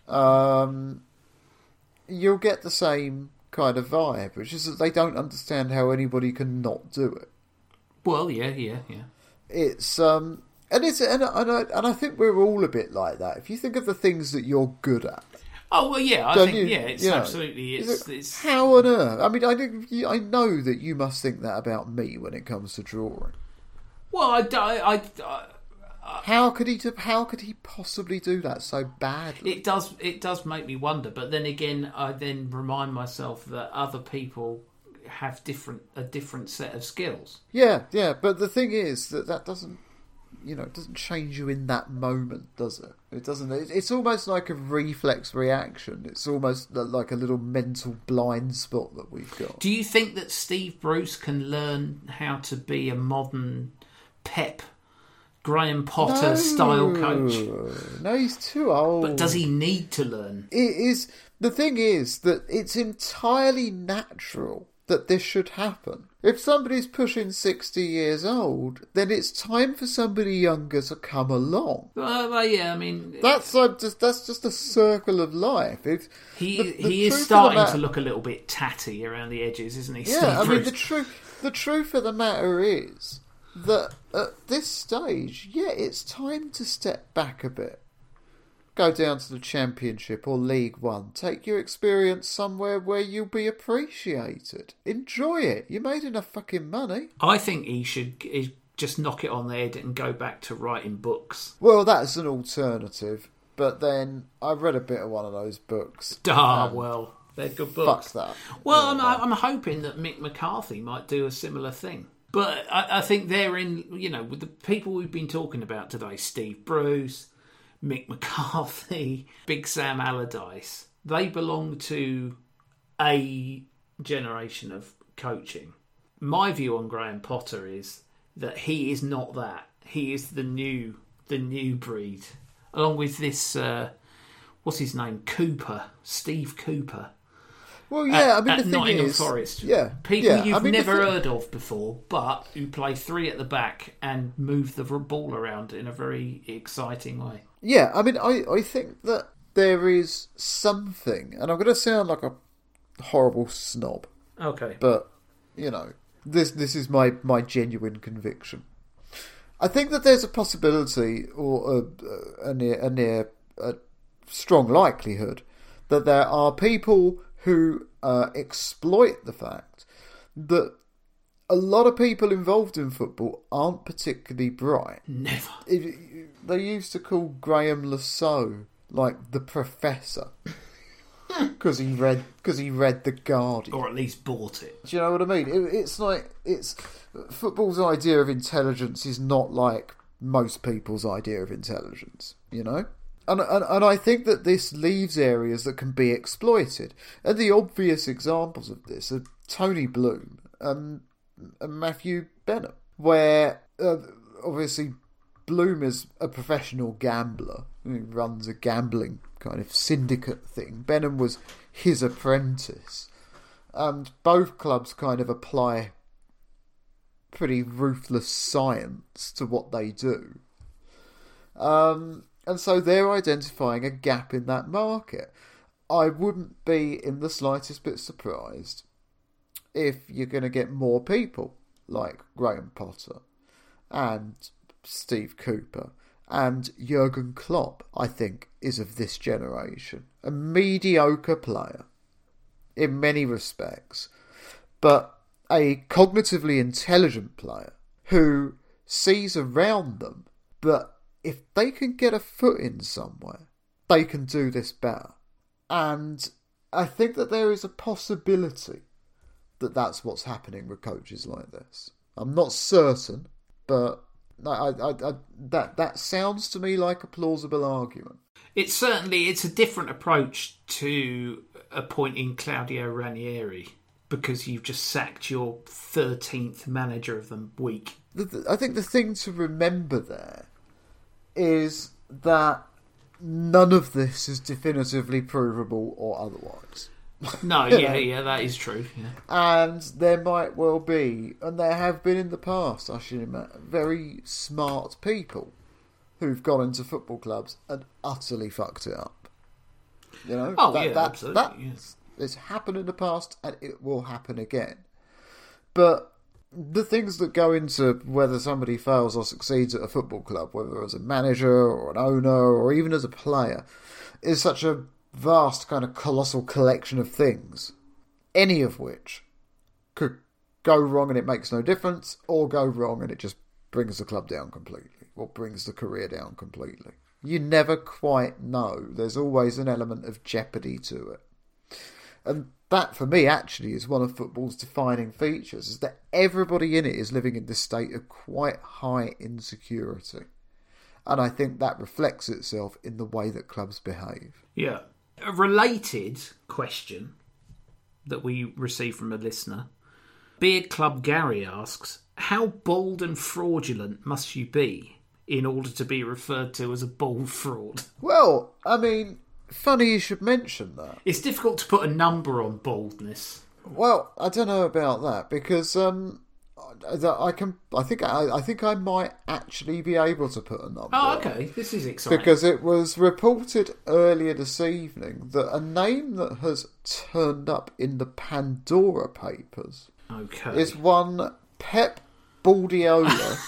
um, you'll get the same kind of vibe, which is that they don't understand how anybody can not do it. Well, yeah, yeah, yeah. It's um, and it's and and I, and I think we're all a bit like that. If you think of the things that you're good at, Oh, well, yeah, I Don't think, you- yeah, it's you know, absolutely, it's, it- it's, how on earth? I mean, I think I know that you must think that about me when it comes to drawing. well, I, I, I, I How could he? do- How could he possibly do that so badly? it does, it does make me wonder. But then again, I then remind myself that other people have different, a different set of skills. Yeah, yeah, but the thing is that that doesn't you know, it doesn't change you in that moment, does it? It doesn't. It, it's almost like a reflex reaction. It's almost like a little mental blind spot that we've got. Do you think that Steve Bruce can learn how to be a modern Pep, Graham Potter style coach? No, he's too old. But does he need to learn? It is the thing is that it's entirely natural that this should happen. If somebody's pushing 60 years old, then it's time for somebody younger to come along. Well, well, yeah, I mean, That's like just that's just a circle of life. If he the- the he is truth of the starting matter- to look a little bit tatty around the edges, isn't he? Yeah, Steve I mean the truth. The truth of the matter is that at this stage, yeah, it's time to step back a bit. Go down to the Championship or League One. Take your experience somewhere where you'll be appreciated. Enjoy it. You made enough fucking money. I think he should he just knock it on the head and go back to writing books. Well, that's an alternative. But then I read a bit of one of those books. Ah, well, they're good Fuck books. that. Well, I'm, I'm hoping that Mick McCarthy might do a similar thing. But I, I think they're in, you know, with the people we've been talking about today Steve Bruce, Mick [laughs] McCarthy, Big Sam Allardyce, they belong to a generation of coaching. My view on Graham Potter is that he is not that. He is the new, the new breed, along with this. Uh, what's his name? Cooper, Steve Cooper Well, yeah, I mean, at the thing Nottingham is. Forest. Yeah. People yeah, you've I mean, never heard of before, but who play three at the back and move the ball around in a very exciting way. Yeah, I mean, I, I think that there is something, and I'm going to sound like a horrible snob, Okay. but you know, this this is my my genuine conviction. I think that there's a possibility, or a, a near a near a strong likelihood, that there are people who uh, exploit the fact that a lot of people involved in football aren't particularly bright Never. they used to call Graeme Le Saux like the professor [laughs] because he read because he read the Guardian. Or at least bought it. Do you know what I mean? It, it's like it's football's idea of intelligence is not like most people's idea of intelligence. You know. And, and, and I think that this leaves areas that can be exploited. And the obvious examples of this are Tony Bloom Matthew Benham, where uh, obviously Bloom is a professional gambler who runs a gambling kind of syndicate thing. Benham was his apprentice. And both clubs kind of apply pretty ruthless science to what they do. Um, and so they're identifying a gap in that market. I wouldn't be in the slightest bit surprised if you're going to get more people like Graham Potter and Steve Cooper and Jurgen Klopp, I think, is of this generation. A mediocre player in many respects, but a cognitively intelligent player who sees around them that if they can get a foot in somewhere, they can do this better. And I think that there is a possibility that that's what's happening with coaches like this. I'm not certain, but I, I, I, that that sounds to me like a plausible argument. It's certainly it's a different approach to appointing Claudio Ranieri because you've just sacked your thirteenth manager of the week. I think the thing to remember there is that none of this is definitively provable or otherwise. No, [laughs] yeah, yeah, that is true. Yeah. And there might well be, and there have been in the past, I should imagine, very smart people who've gone into football clubs and utterly fucked it up. You know? Oh, yeah, absolutely, That, yeah. It's happened in the past and it will happen again. But the things that go into whether somebody fails or succeeds at a football club, whether as a manager or an owner or even as a player, is such a vast kind of colossal collection of things, any of which could go wrong and it makes no difference, or go wrong and it just brings the club down completely, or brings the career down completely. You never quite know. There's always an element of jeopardy to it. And that, for me, actually is one of football's defining features: is that everybody in it is living in this state of quite high insecurity, and I think that reflects itself in the way that clubs behave. Yeah. A related question that we received from a listener. Beard Club Gary asks, How bold and fraudulent must you be in order to be referred to as a bold fraud? Well, I mean, funny you should mention that. It's difficult to put a number on boldness. Well, I don't know about that because um, I, I can. I think I, I think I might actually be able to put a number. Oh, okay. This is exciting. Because it was reported earlier this evening that a name that has turned up in the Pandora papers okay. is one Pep Baldiola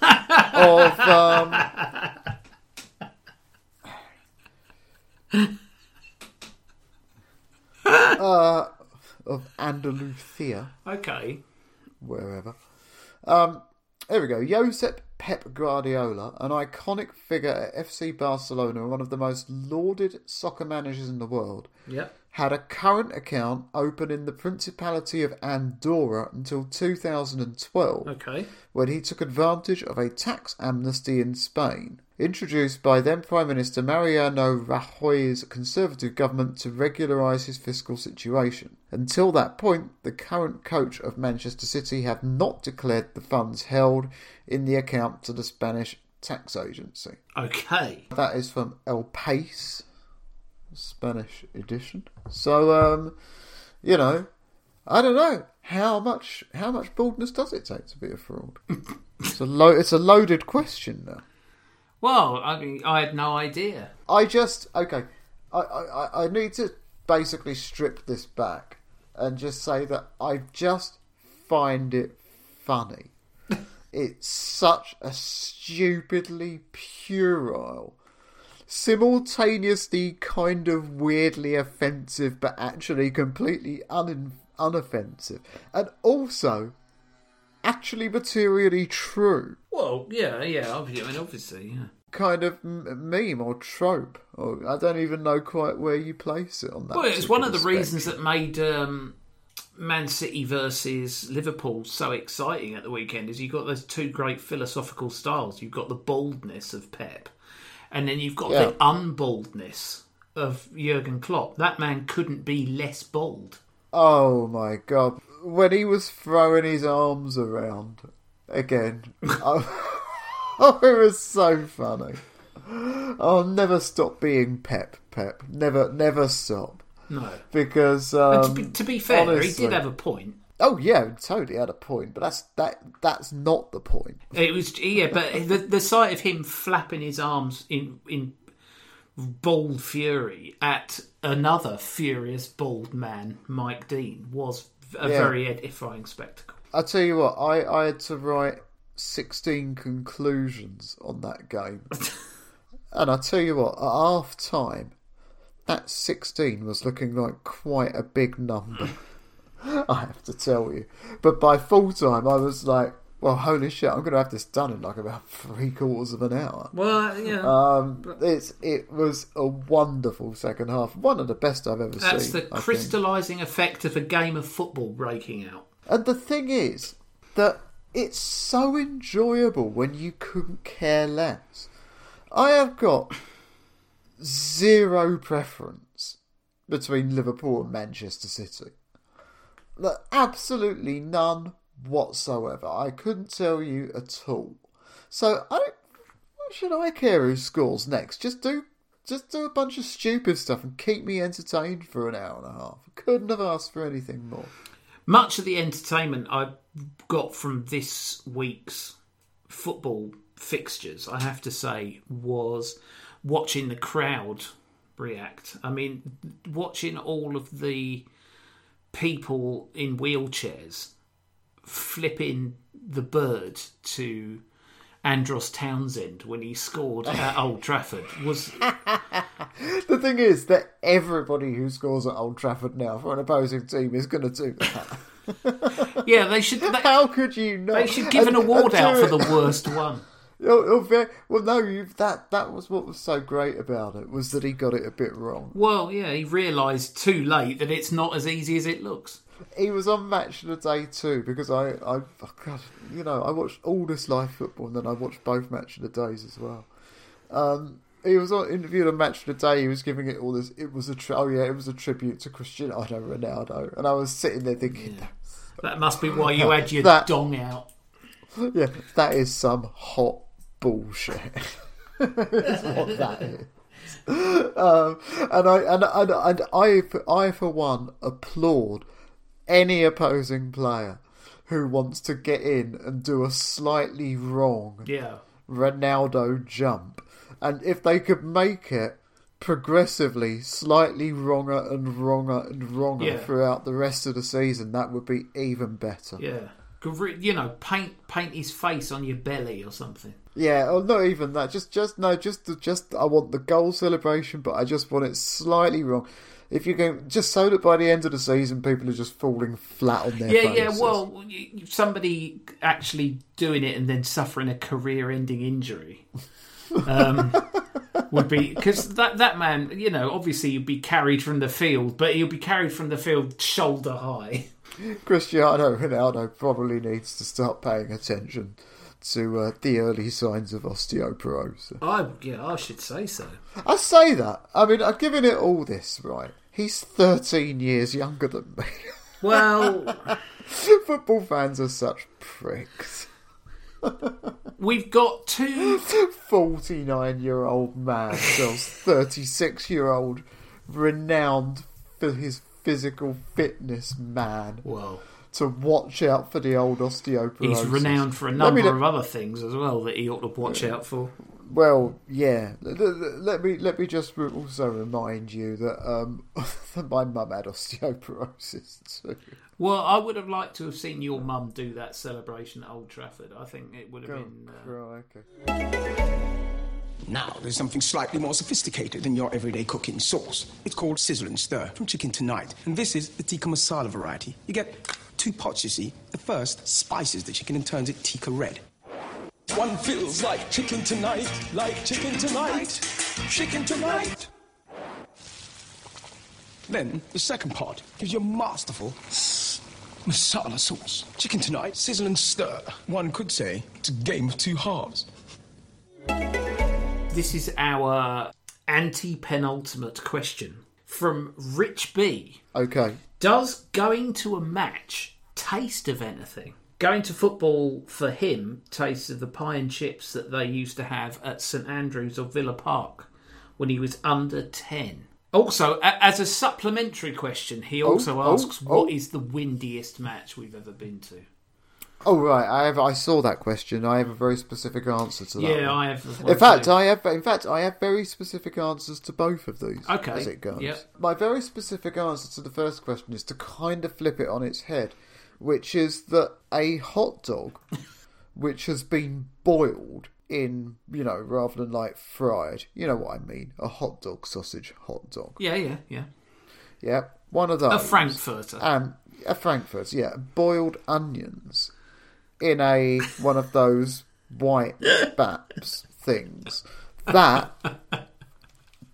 [laughs] of um, [laughs] uh, of Andalusia Okay. Wherever. Um, there we go. Josep Pep Guardiola, an iconic figure at FC Barcelona one of the most lauded soccer managers in the world, Yep. had a current account open in the Principality of Andorra until 2012, Okay. when he took advantage of a tax amnesty in Spain, introduced by then Prime Minister Mariano Rajoy's Conservative government to regularise his fiscal situation. Until that point, the current coach of Manchester City had not declared the funds held in the account to the Spanish tax agency. Okay. That is from El País, Spanish edition. So, um, you know, I don't know how much how much baldness does it take to be a fraud. [laughs] it's a lo- it's a loaded question now. Well, I mean, I had no idea. I just okay. I, I, I- need to basically strip this back and just say that I just find it funny. [laughs] it's such a stupidly puerile, simultaneously kind of weirdly offensive, but actually completely un- unoffensive, and also actually materially true Well, yeah, yeah. I mean, obviously, yeah. kind of m- meme or trope. Or I don't even know quite where you place it on that. Well, it's one of the particular reasons spectrum. that made um, Man City versus Liverpool so exciting at the weekend. Is you've got those two great philosophical styles. You've got the boldness of Pep, and then you've got Yeah. the unboldness of Jurgen Klopp. That man couldn't be less bold. Oh my god! When he was throwing his arms around again, [laughs] [laughs] oh, it was so funny. I'll never stop being Pep. Pep, never, never stop. No. Because um, to, be, to be fair, he did have a point. Oh yeah, totally had a point, but that's that. That's not the point. It was yeah, but the the sight of him flapping his arms in in bold fury at another furious bald man, Mike Dean, was a Yeah. very edifying spectacle. I tell you what, I, I had to write sixteen conclusions on that game, [laughs] and I tell you what, at half time, that sixteen was looking like quite a big number. [laughs] I have to tell you, but by full time, I was like, "Well, holy shit! I'm going to have this done in like about [laughs] three quarters of an hour." Well, yeah, Um, it's it was a wonderful second half, one of the best I've ever that's seen. That's the crystallising effect of a game of football breaking out. And the thing is that it's so enjoyable when you couldn't care less. I have got zero preference between Liverpool and Manchester City. Like, absolutely none whatsoever. I couldn't tell you at all. So I don't. Should I care who scores next? Just do. Just do a bunch of stupid stuff and keep me entertained for an hour and a half. Couldn't have asked for anything more. Much of the entertainment I got from this week's football fixtures, I have to say, was watching the crowd react. I mean, watching all of the people in wheelchairs flipping the bird to Andros Townsend when he scored [laughs] at Old Trafford was [laughs] The thing is that everybody who scores at Old Trafford now for an opposing team is going to do that. [laughs] yeah they should they, How could you not? they should give an award out for the worst one. You're- you're very- well, no, that that was what was so great about it was that he got it a bit wrong. Well, yeah, he realised too late that it's not as easy as it looks. He was on Match of the Day too because I, I, oh God, you know, I watched all this live football and then I watched both Match of the Days as well. Um, he was on, interviewed on Match of the Day. He was giving it all this. It was a tri- oh yeah, it was a tribute to Cristiano Ronaldo, and I was sitting there thinking, That must be why you [laughs] had your That- dong out. [laughs] yeah, that is some hot bullshit. [laughs] That's what that is. Um, and I and, and, and I for- I for one applaud any opposing player who wants to get in and do a slightly wrong Yeah. Ronaldo jump, and if they could make it progressively slightly wronger and wronger and wronger Yeah. throughout the rest of the season, that would be even better. Yeah. You know, paint paint his face on your belly or something. Yeah, or not even that. Just, just no, just, just. I want the goal celebration, but I just want it slightly wrong. If you can, just so that by the end of the season, people are just falling flat on their Yeah, faces. yeah. Well, somebody actually doing it and then suffering a career-ending injury um, [laughs] would be because that that man, you know, obviously he'd be carried from the field, but he'll be carried from the field shoulder high. [laughs] Cristiano Ronaldo probably needs to start paying attention to uh, the early signs of osteoporosis. I yeah, I should say so. I say that. I mean, I've given it all this right. He's 13 years younger than me. [laughs] Well, Football fans are such pricks. [laughs] we've got two 49 year old man tells 36 year old renowned for his physical fitness man Well, to watch out for the old osteoporosis. he's renowned for a Let number me let- of other things as well that he ought to watch out for. Well, yeah. Let, let- let me let me just also remind you that um, [laughs] that my mum had osteoporosis [laughs] too. Well, I would have liked to have seen your mum do that celebration at Old Trafford. I think it would have been. Uh, Right, okay. Now, there's something slightly more sophisticated than your everyday cooking sauce. It's called Sizzle and Stir from Chicken Tonight. And this is the tikka masala variety. You get two pots, you see. The first spices the chicken and turns it tikka red. One feels like chicken tonight, like chicken tonight, chicken tonight. Then the second part gives you a masterful masala sauce. Chicken tonight, sizzle and stir. One could say it's a game of two halves. This is our anti penultimate question from Rich B. Okay. Does going to a match taste of anything? Going to football for him tastes of the pie and chips that they used to have at St Andrews or Villa Park when he was under 10. Also, a- as a supplementary question, he oh, also oh, asks, oh. "What is the windiest match we've ever been to?" Oh right, I have. I saw that question. I have a very specific answer to that. Yeah, one. I have In fact, too. I have. In fact, I have very specific answers to both of these. Okay, as it goes. yep. My very specific answer to the first question is to kind of flip it on its head, which is that a hot dog, [laughs] which has been boiled in, you know, rather than like fried. You know what I mean? A hot dog sausage hot dog. Yeah, yeah, yeah. Yeah, one of those. A Frankfurter. Um, a frankfurter. yeah. Boiled onions in a one of those white baps things. That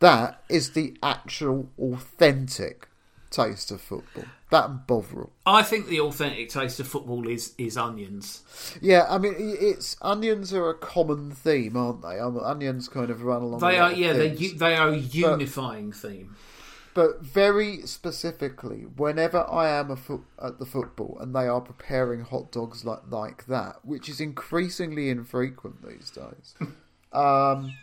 that is the actual authentic taste of football. That and Bovril. I think the authentic taste of football is is onions. Yeah, I mean, it's onions are a common theme, aren't they? Um, Onions kind of run along. They are, yeah, they things. they are a unifying theme. But very specifically, whenever I am foot, at the football and they are preparing hot dogs like like that, which is increasingly infrequent these days, [laughs] um,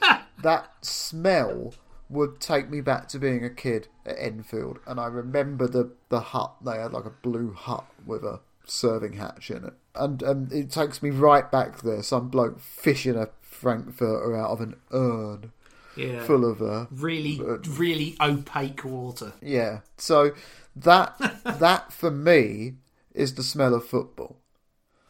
that smell would take me back to being a kid at Enfield, and I remember the the hut. They had like a blue hut with a serving hatch in it, and and it takes me right back there. Some bloke fishing a frankfurter out of an urn Yeah, full of uh, really, really opaque water. yeah. So that [laughs] that for me is the smell of football.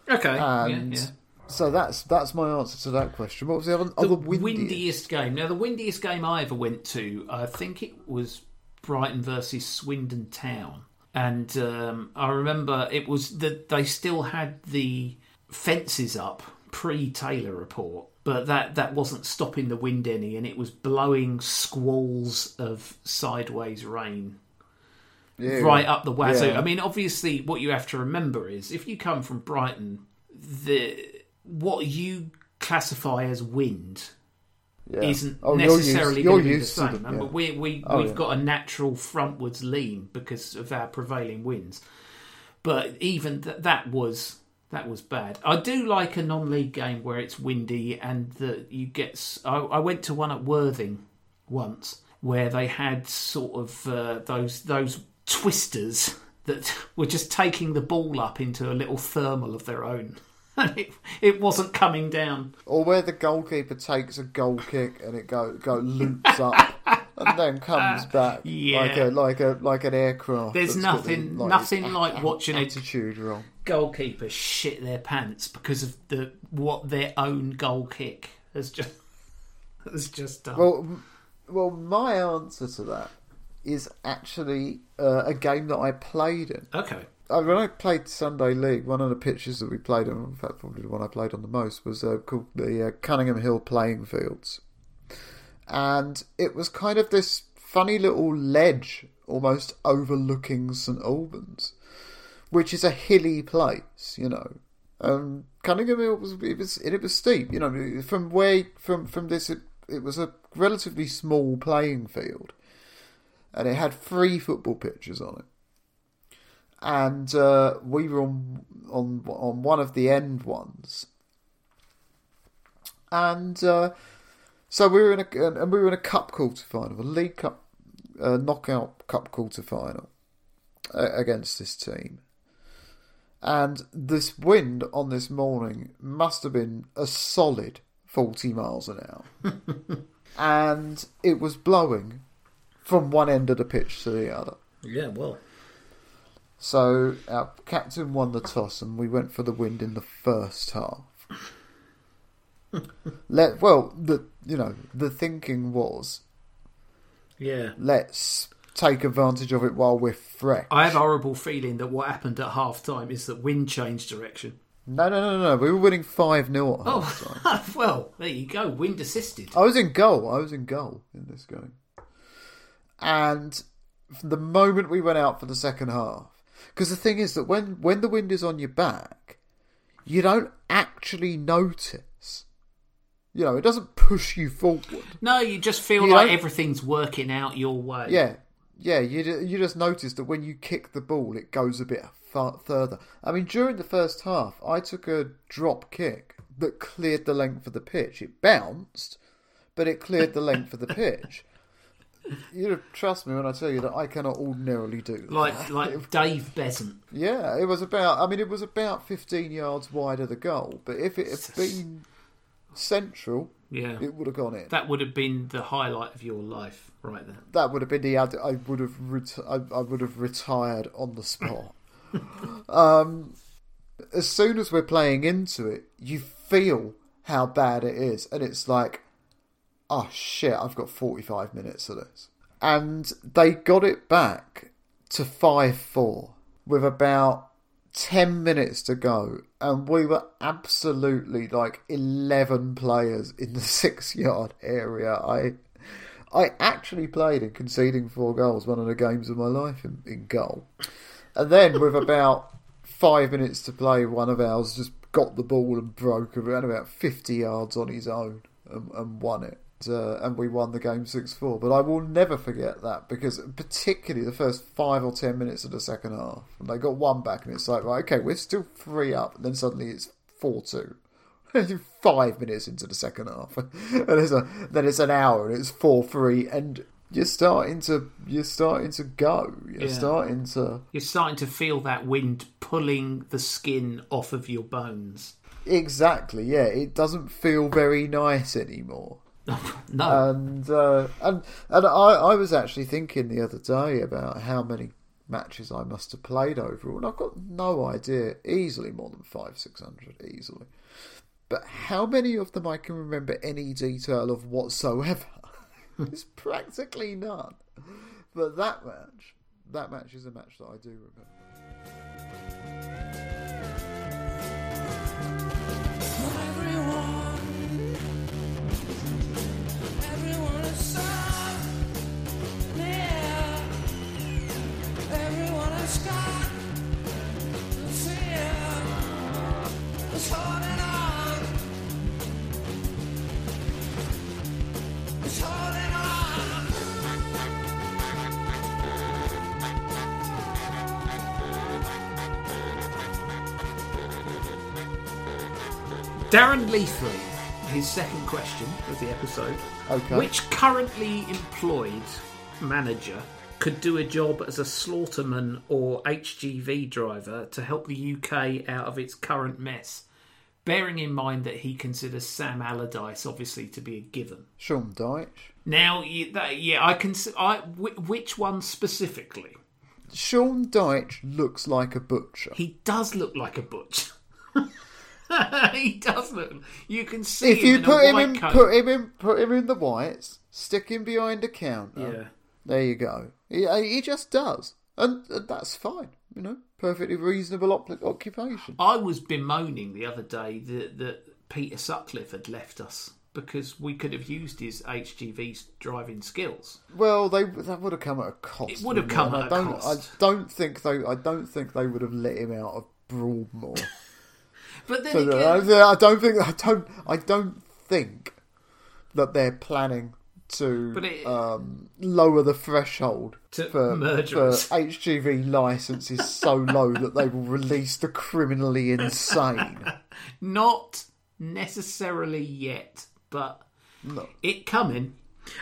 Okay, And yeah, yeah. so that's that's my answer to that question. What was the other, The other windiest. windiest? game. Now, the windiest game I ever went to, I think it was Brighton versus Swindon Town, and um, I remember it was that they still had the fences up pre Taylor report, but that that wasn't stopping the wind any, and it was blowing squalls of sideways rain Yeah, right up the wazoo. yeah. I mean, obviously, what you have to remember is if you come from Brighton, the what you classify as wind Yeah. isn't Oh, you're used- necessarily you're going to be the same. them, yeah. we we Oh, we've yeah. got a natural frontwards lean because of our prevailing winds. But even th- that was that was bad. I do like a non-league game where it's windy and that you get. I went to one at Worthing once where they had sort of uh, those those twisters that [laughs] were just taking the ball up into a little thermal of their own. [laughs] And it, it wasn't coming down. Or where the goalkeeper takes a goal kick and it go go loops up [laughs] and then comes back Yeah. like a like a like an aircraft. There's nothing- the, nothing like a- watching a- attitude wrong. goalkeepers shit their pants because of the what their own goal kick has just [laughs] has just done. Well, well, my answer to that is actually uh, a game that I played in. okay. Uh, when I played Sunday League, one of the pitches that we played on, in fact, probably the one I played on the most, was uh, called the uh, Cunningham Hill Playing Fields. And it was kind of this funny little ledge almost overlooking St Albans, which is a hilly place, you know. Um, Cunningham Hill was it was it was steep, you know. From where from from this, it, it was a relatively small playing field, and it had three football pitches on it and uh, we were on on on one of the end ones, and uh, so we were in a and we were in a cup quarter final, a League Cup uh, knockout cup quarter final uh, against this team, and this wind on this morning must have been a solid forty miles an hour, [laughs] and it was blowing from one end of the pitch to the other. Yeah, well. So our captain won the toss, and we went for the wind in the first half. [laughs] Let well, the you know the thinking was Yeah. let's take advantage of it while we're fresh. I have a horrible feeling that what happened at half time is that wind changed direction. No, no, no, no. We were winning five 0 at half time. Oh, [laughs] well, there you go. Wind assisted. I was in goal. I was in goal in this game. And from the moment we went out for the second half, because the thing is that when when the wind is on your back, you don't actually notice. You know, it doesn't push you forward. No, you just feel You like don't- everything's working out your way. Yeah, yeah. You you just notice that when you kick the ball, it goes a bit far further. I mean, during the first half, I took a drop kick that cleared the length of the pitch. It bounced, but it cleared the length of the pitch. [laughs] You trust me when I tell you that I cannot ordinarily do that. Like [laughs] like Dave Beasant. Yeah, it was about. I mean, it was about fifteen yards wide of the goal. But if it had been central, Yeah. it would have gone in. That would have been the highlight of your life, right there. that would have been the ad- I would have ret- I, I would have retired on the spot. [laughs] um, as soon as we're playing into it, you feel how bad it is, and it's like, oh shit, I've got forty five minutes of this, and they got it back to five four with about. 10 minutes to go and we were absolutely like 11 players in the [laughs] 6 yard area i I actually played in conceding four goals, one of the games of my life in, in goal. And then, with about five minutes to play, one of ours just got the ball and broke around about 50 yards on his own and, and won it. Uh, and we won the game 6 4. But I will never forget that because, particularly the first five or ten minutes of the second half, and they got one back, and it's like, right, okay, we're still three up. And then suddenly it's 4 2 [laughs] five minutes into the second half, [laughs] and it's a, then it's an hour and it's four three, and you're starting to you're starting to go. You're Yeah. starting to You're starting to feel that wind pulling the skin off of your bones. exactly yeah. It doesn't feel very nice anymore. [laughs] No. And uh, and and I I was actually thinking the other day about how many matches I must have played overall, and I've got no idea. Easily more than five six hundred easily. But how many of them I can remember any detail of whatsoever? [laughs] it's practically none. But that match, that match is a match that I do remember. Darren Leafley, his second question of the episode. Okay. Which currently employed manager could do a job as a slaughterman or HGV driver to help the UK out of its current mess? Bearing in mind that he considers Sam Allardyce obviously to be a given. Sean Dyche. Now, yeah, I can. I whi- which one specifically? Sean Dyche looks like a butcher. He does look like a butcher. [laughs] he does look. You can see if you put him in, coat. put him in, put him in the whites, stick him behind a counter. Yeah. There you go. He, uh, he just does, and, and that's fine. You know, perfectly reasonable op- occupation. I was bemoaning the other day that, that Peter Sutcliffe had left us because we could have used his HGV driving skills. Well, they that would have come at a cost. It would have come at I a don't, cost. I don't think they. I don't think they would have let him out of Broadmoor. [laughs] But then So again, I, I don't think. I don't. I don't think that they're planning to it- um, lower the threshold To for, for. HGV licenses so [laughs] low that they will release the criminally insane. [laughs] not necessarily yet, but No. it coming.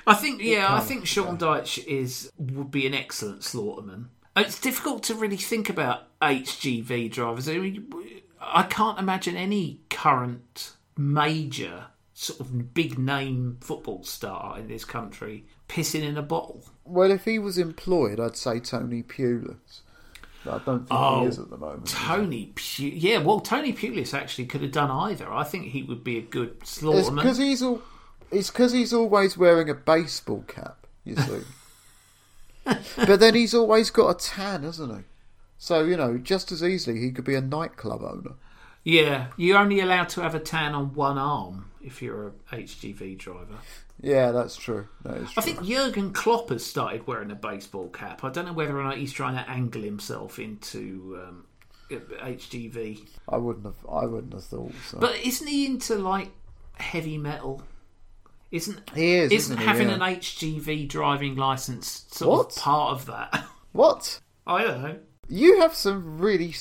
I think, yeah, I think Sean Dyche is would be an excellent slaughterman. It's difficult to really think about HGV drivers. I mean, I can't imagine any current major sort of big name football star in this country pissing in a bottle. Well, if he was employed, I'd say Tony Pulis. But I don't think Oh, he is oh, at the moment. Tony, Pu- yeah, well, Tony Pulis actually could have done either. I think he would be a good It's slaughterman. because he's all. It's because he's always wearing a baseball cap. You see, [laughs] but then he's always got a tan, hasn't he? So you know, just as easily he could be a nightclub owner. Yeah, you're only allowed to have a tan on one arm if you're a HGV driver. Yeah, that's true. That is I think Jurgen Klopp has started wearing a baseball cap. I don't know whether or not he's trying to angle himself into um, HGV. I wouldn't have. I wouldn't have thought so. But isn't he into like heavy metal? Isn't He is, Isn't isn't he? having Yeah. an HGV driving license sort What? of part of that? [laughs] what? I don't know. You have some really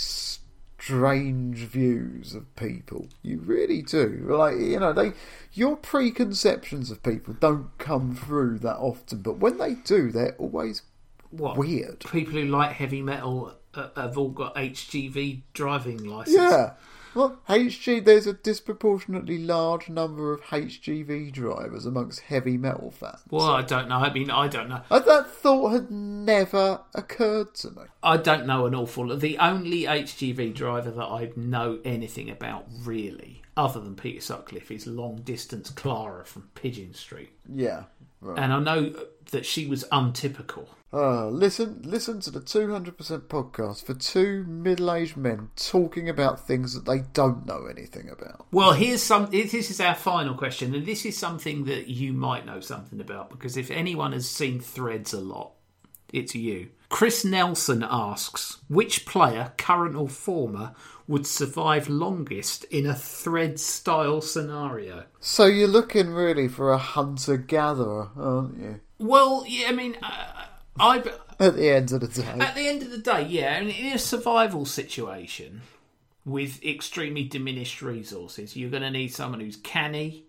strange views of people. You really do. Like you know, they your preconceptions of people don't come through that often, but when they do, they're always What weird. people who like heavy metal uh, have all got HGV driving license. Yeah. Well, HG, there's a disproportionately large number of HGV drivers amongst heavy metal fans. Well, I don't know. I mean, I don't know. Uh, That thought had never occurred to me. I don't know an awful lot. The only HGV driver that I know anything about, really, other than Peter Sutcliffe, is long distance Clara from Pigeon Street. Yeah. Right. And I know that she was untypical. Uh, listen, listen to the 200% podcast for two middle-aged men talking about things that they don't know anything about. Well, here's some. This is our final question, and this is something that you might know something about because if anyone has seen Threads a lot, it's you. Chris Nelson asks, which player, current or former, would survive longest in a Thread-style scenario? So you're looking really for a hunter-gatherer, aren't you? Well, yeah, I mean, uh, I At the end of the day. at the end of the day, yeah, I mean, in a survival situation with extremely diminished resources, you're going to need someone who's canny.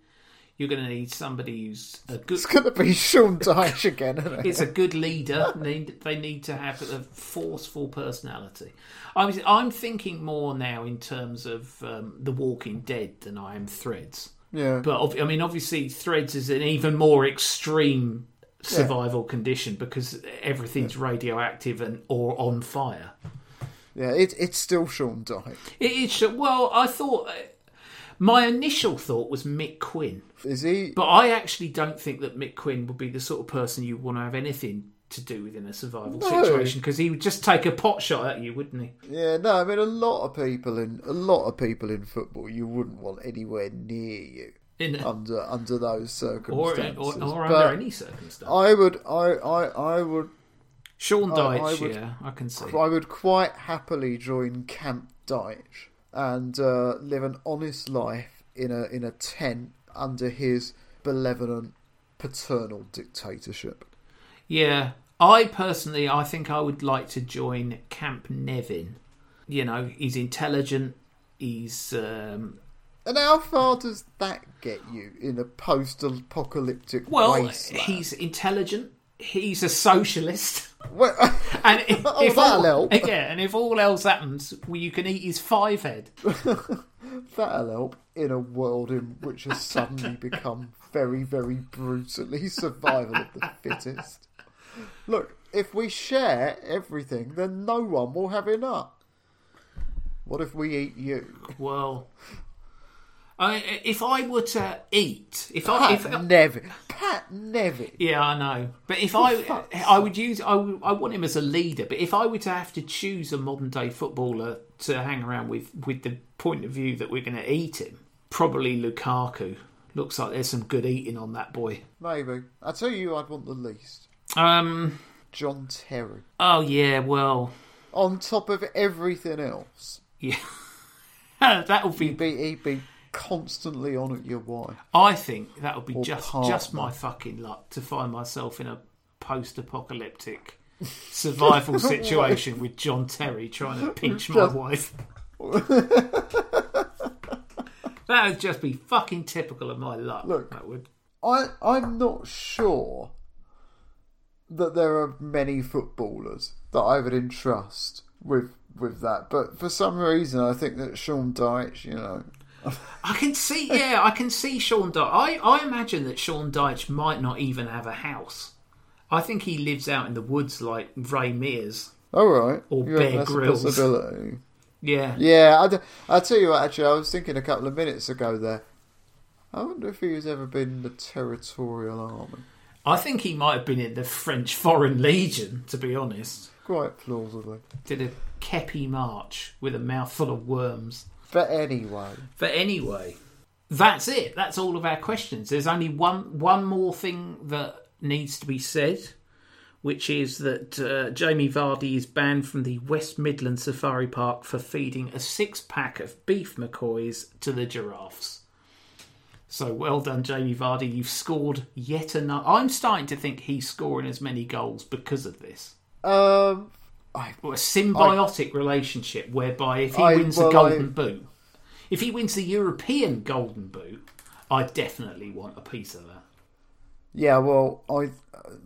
You're going to need somebody who's a good. It's going to be Sean Dyche again, isn't it? It's a good leader. They need to have a forceful personality. I'm, I'm thinking more now in terms of um, The Walking Dead than I am Threads. Yeah. But I mean, obviously, Threads is an even more extreme survival condition because everything's radioactive and or on fire. Yeah, it, it's still Sean Dyche. It is well. I thought uh, my initial thought was Mick Quinn, Is he? but I actually don't think that Mick Quinn would be the sort of person you want to have anything to do with in a survival No. situation because he would just take a pot shot at you, wouldn't he? Yeah, no, I mean a lot of people in a lot of people in football you wouldn't want anywhere near you under under those circumstances. or, or But under any circumstance. I would, I, I, I would, Sean I- I would- yeah, I can see. I would quite happily join Camp Dyche and uh, live an honest life in a in a tent under his benevolent paternal dictatorship. Yeah, I personally, I think I would like to join Camp Nevin. You know, he's intelligent. He's um, And how far does that get you in a post-apocalyptic Well, wasteland? he's intelligent. He's a socialist. [laughs] Well, [laughs] And if, Oh, if all, help. [laughs] yeah, and if all else happens, well, you can eat his five head. that'll help in a world in which has suddenly become very, very brutally survival of the fittest. Look, if we share everything, then no one will have enough. What if we eat you? Well, I, if I were to eat, if I, Pat if Nevin. Pat Nevin. yeah, I know, but if I, I would use, I, would- I want him as a leader. But if I were to have to choose a modern day footballer to hang around with, with the point of view that we're going to eat him, probably Lukaku. Looks like there's some good eating on that boy. Maybe. I tell you, I'd want the least. Um. John Terry. Oh yeah. Well. On top of everything else, Yeah. [laughs] that would be. he'd be, he'd be constantly on at your wife. I think that would be Or just partner. just my fucking luck to find myself in a post-apocalyptic [laughs] survival [laughs] situation with John Terry trying to pinch my wife. [laughs] that would just be fucking typical of my luck. Look. that would. I I'm not sure that there are many footballers that I would entrust with with that, but for some reason I think that Sean Dyche, you know, I can see, yeah, I can see Sean Dyche. I, I imagine that Sean Dyche might not even have a house. I think he lives out in the woods like Ray Mears. all right, Or reckon Bear Grylls. possibility. Yeah. Yeah, I, d- I tell you what. Actually, I was thinking a couple of minutes ago there. I wonder if he has ever been in the Territorial Army. I think he might have been in the French Foreign Legion, to be honest. Quite plausibly. Did a kepi march with a mouthful of worms. But anyway, But anyway, that's it. That's all of our questions. There's only one one more thing that needs to be said, which is that uh, Jamie Vardy is banned from the West Midland Safari Park for feeding a six pack of beef McCoys to the giraffes. So well done, Jamie Vardy. You've scored yet another. I'm starting to think he's scoring as many goals because of this. um, I Well, a symbiotic relationship whereby if he I- wins well, the Golden I- Boot, if he wins the European Golden Boot, I definitely want a piece of that. Yeah, well, I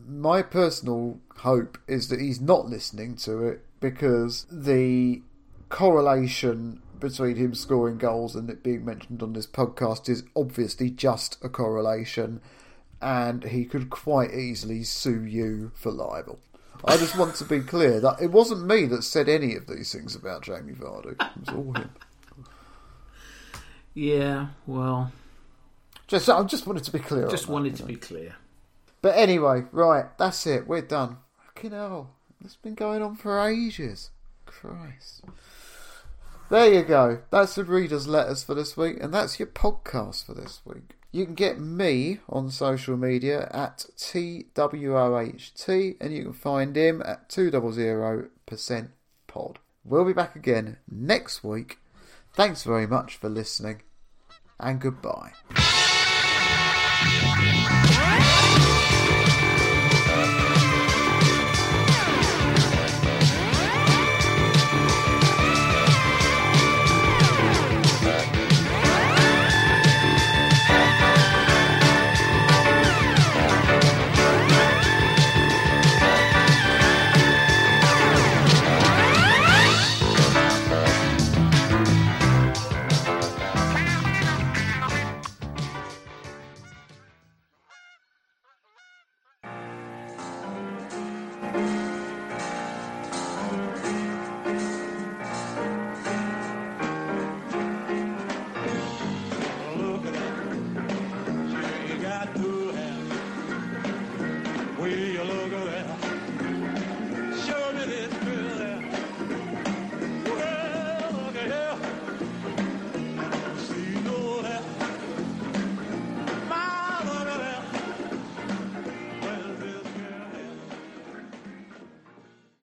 my personal hope is that he's not listening to it because the correlation between him scoring goals and it being mentioned on this podcast is obviously just a correlation, and he could quite easily sue you for libel. I just want to be clear that it wasn't me that said any of these things about Jamie Vardy. It was all him. Yeah, well, Just, I just wanted to be clear. just that, wanted to know. be clear. But anyway, right, that's it. We're done. Fucking hell. It's been going on for ages. Christ. There you go. That's the reader's letters for this week, and that's your podcast for this week. You can get me on social media at TWOHT, and you can find him at 200% pod. We'll be back again next week. Thanks very much for listening, and goodbye.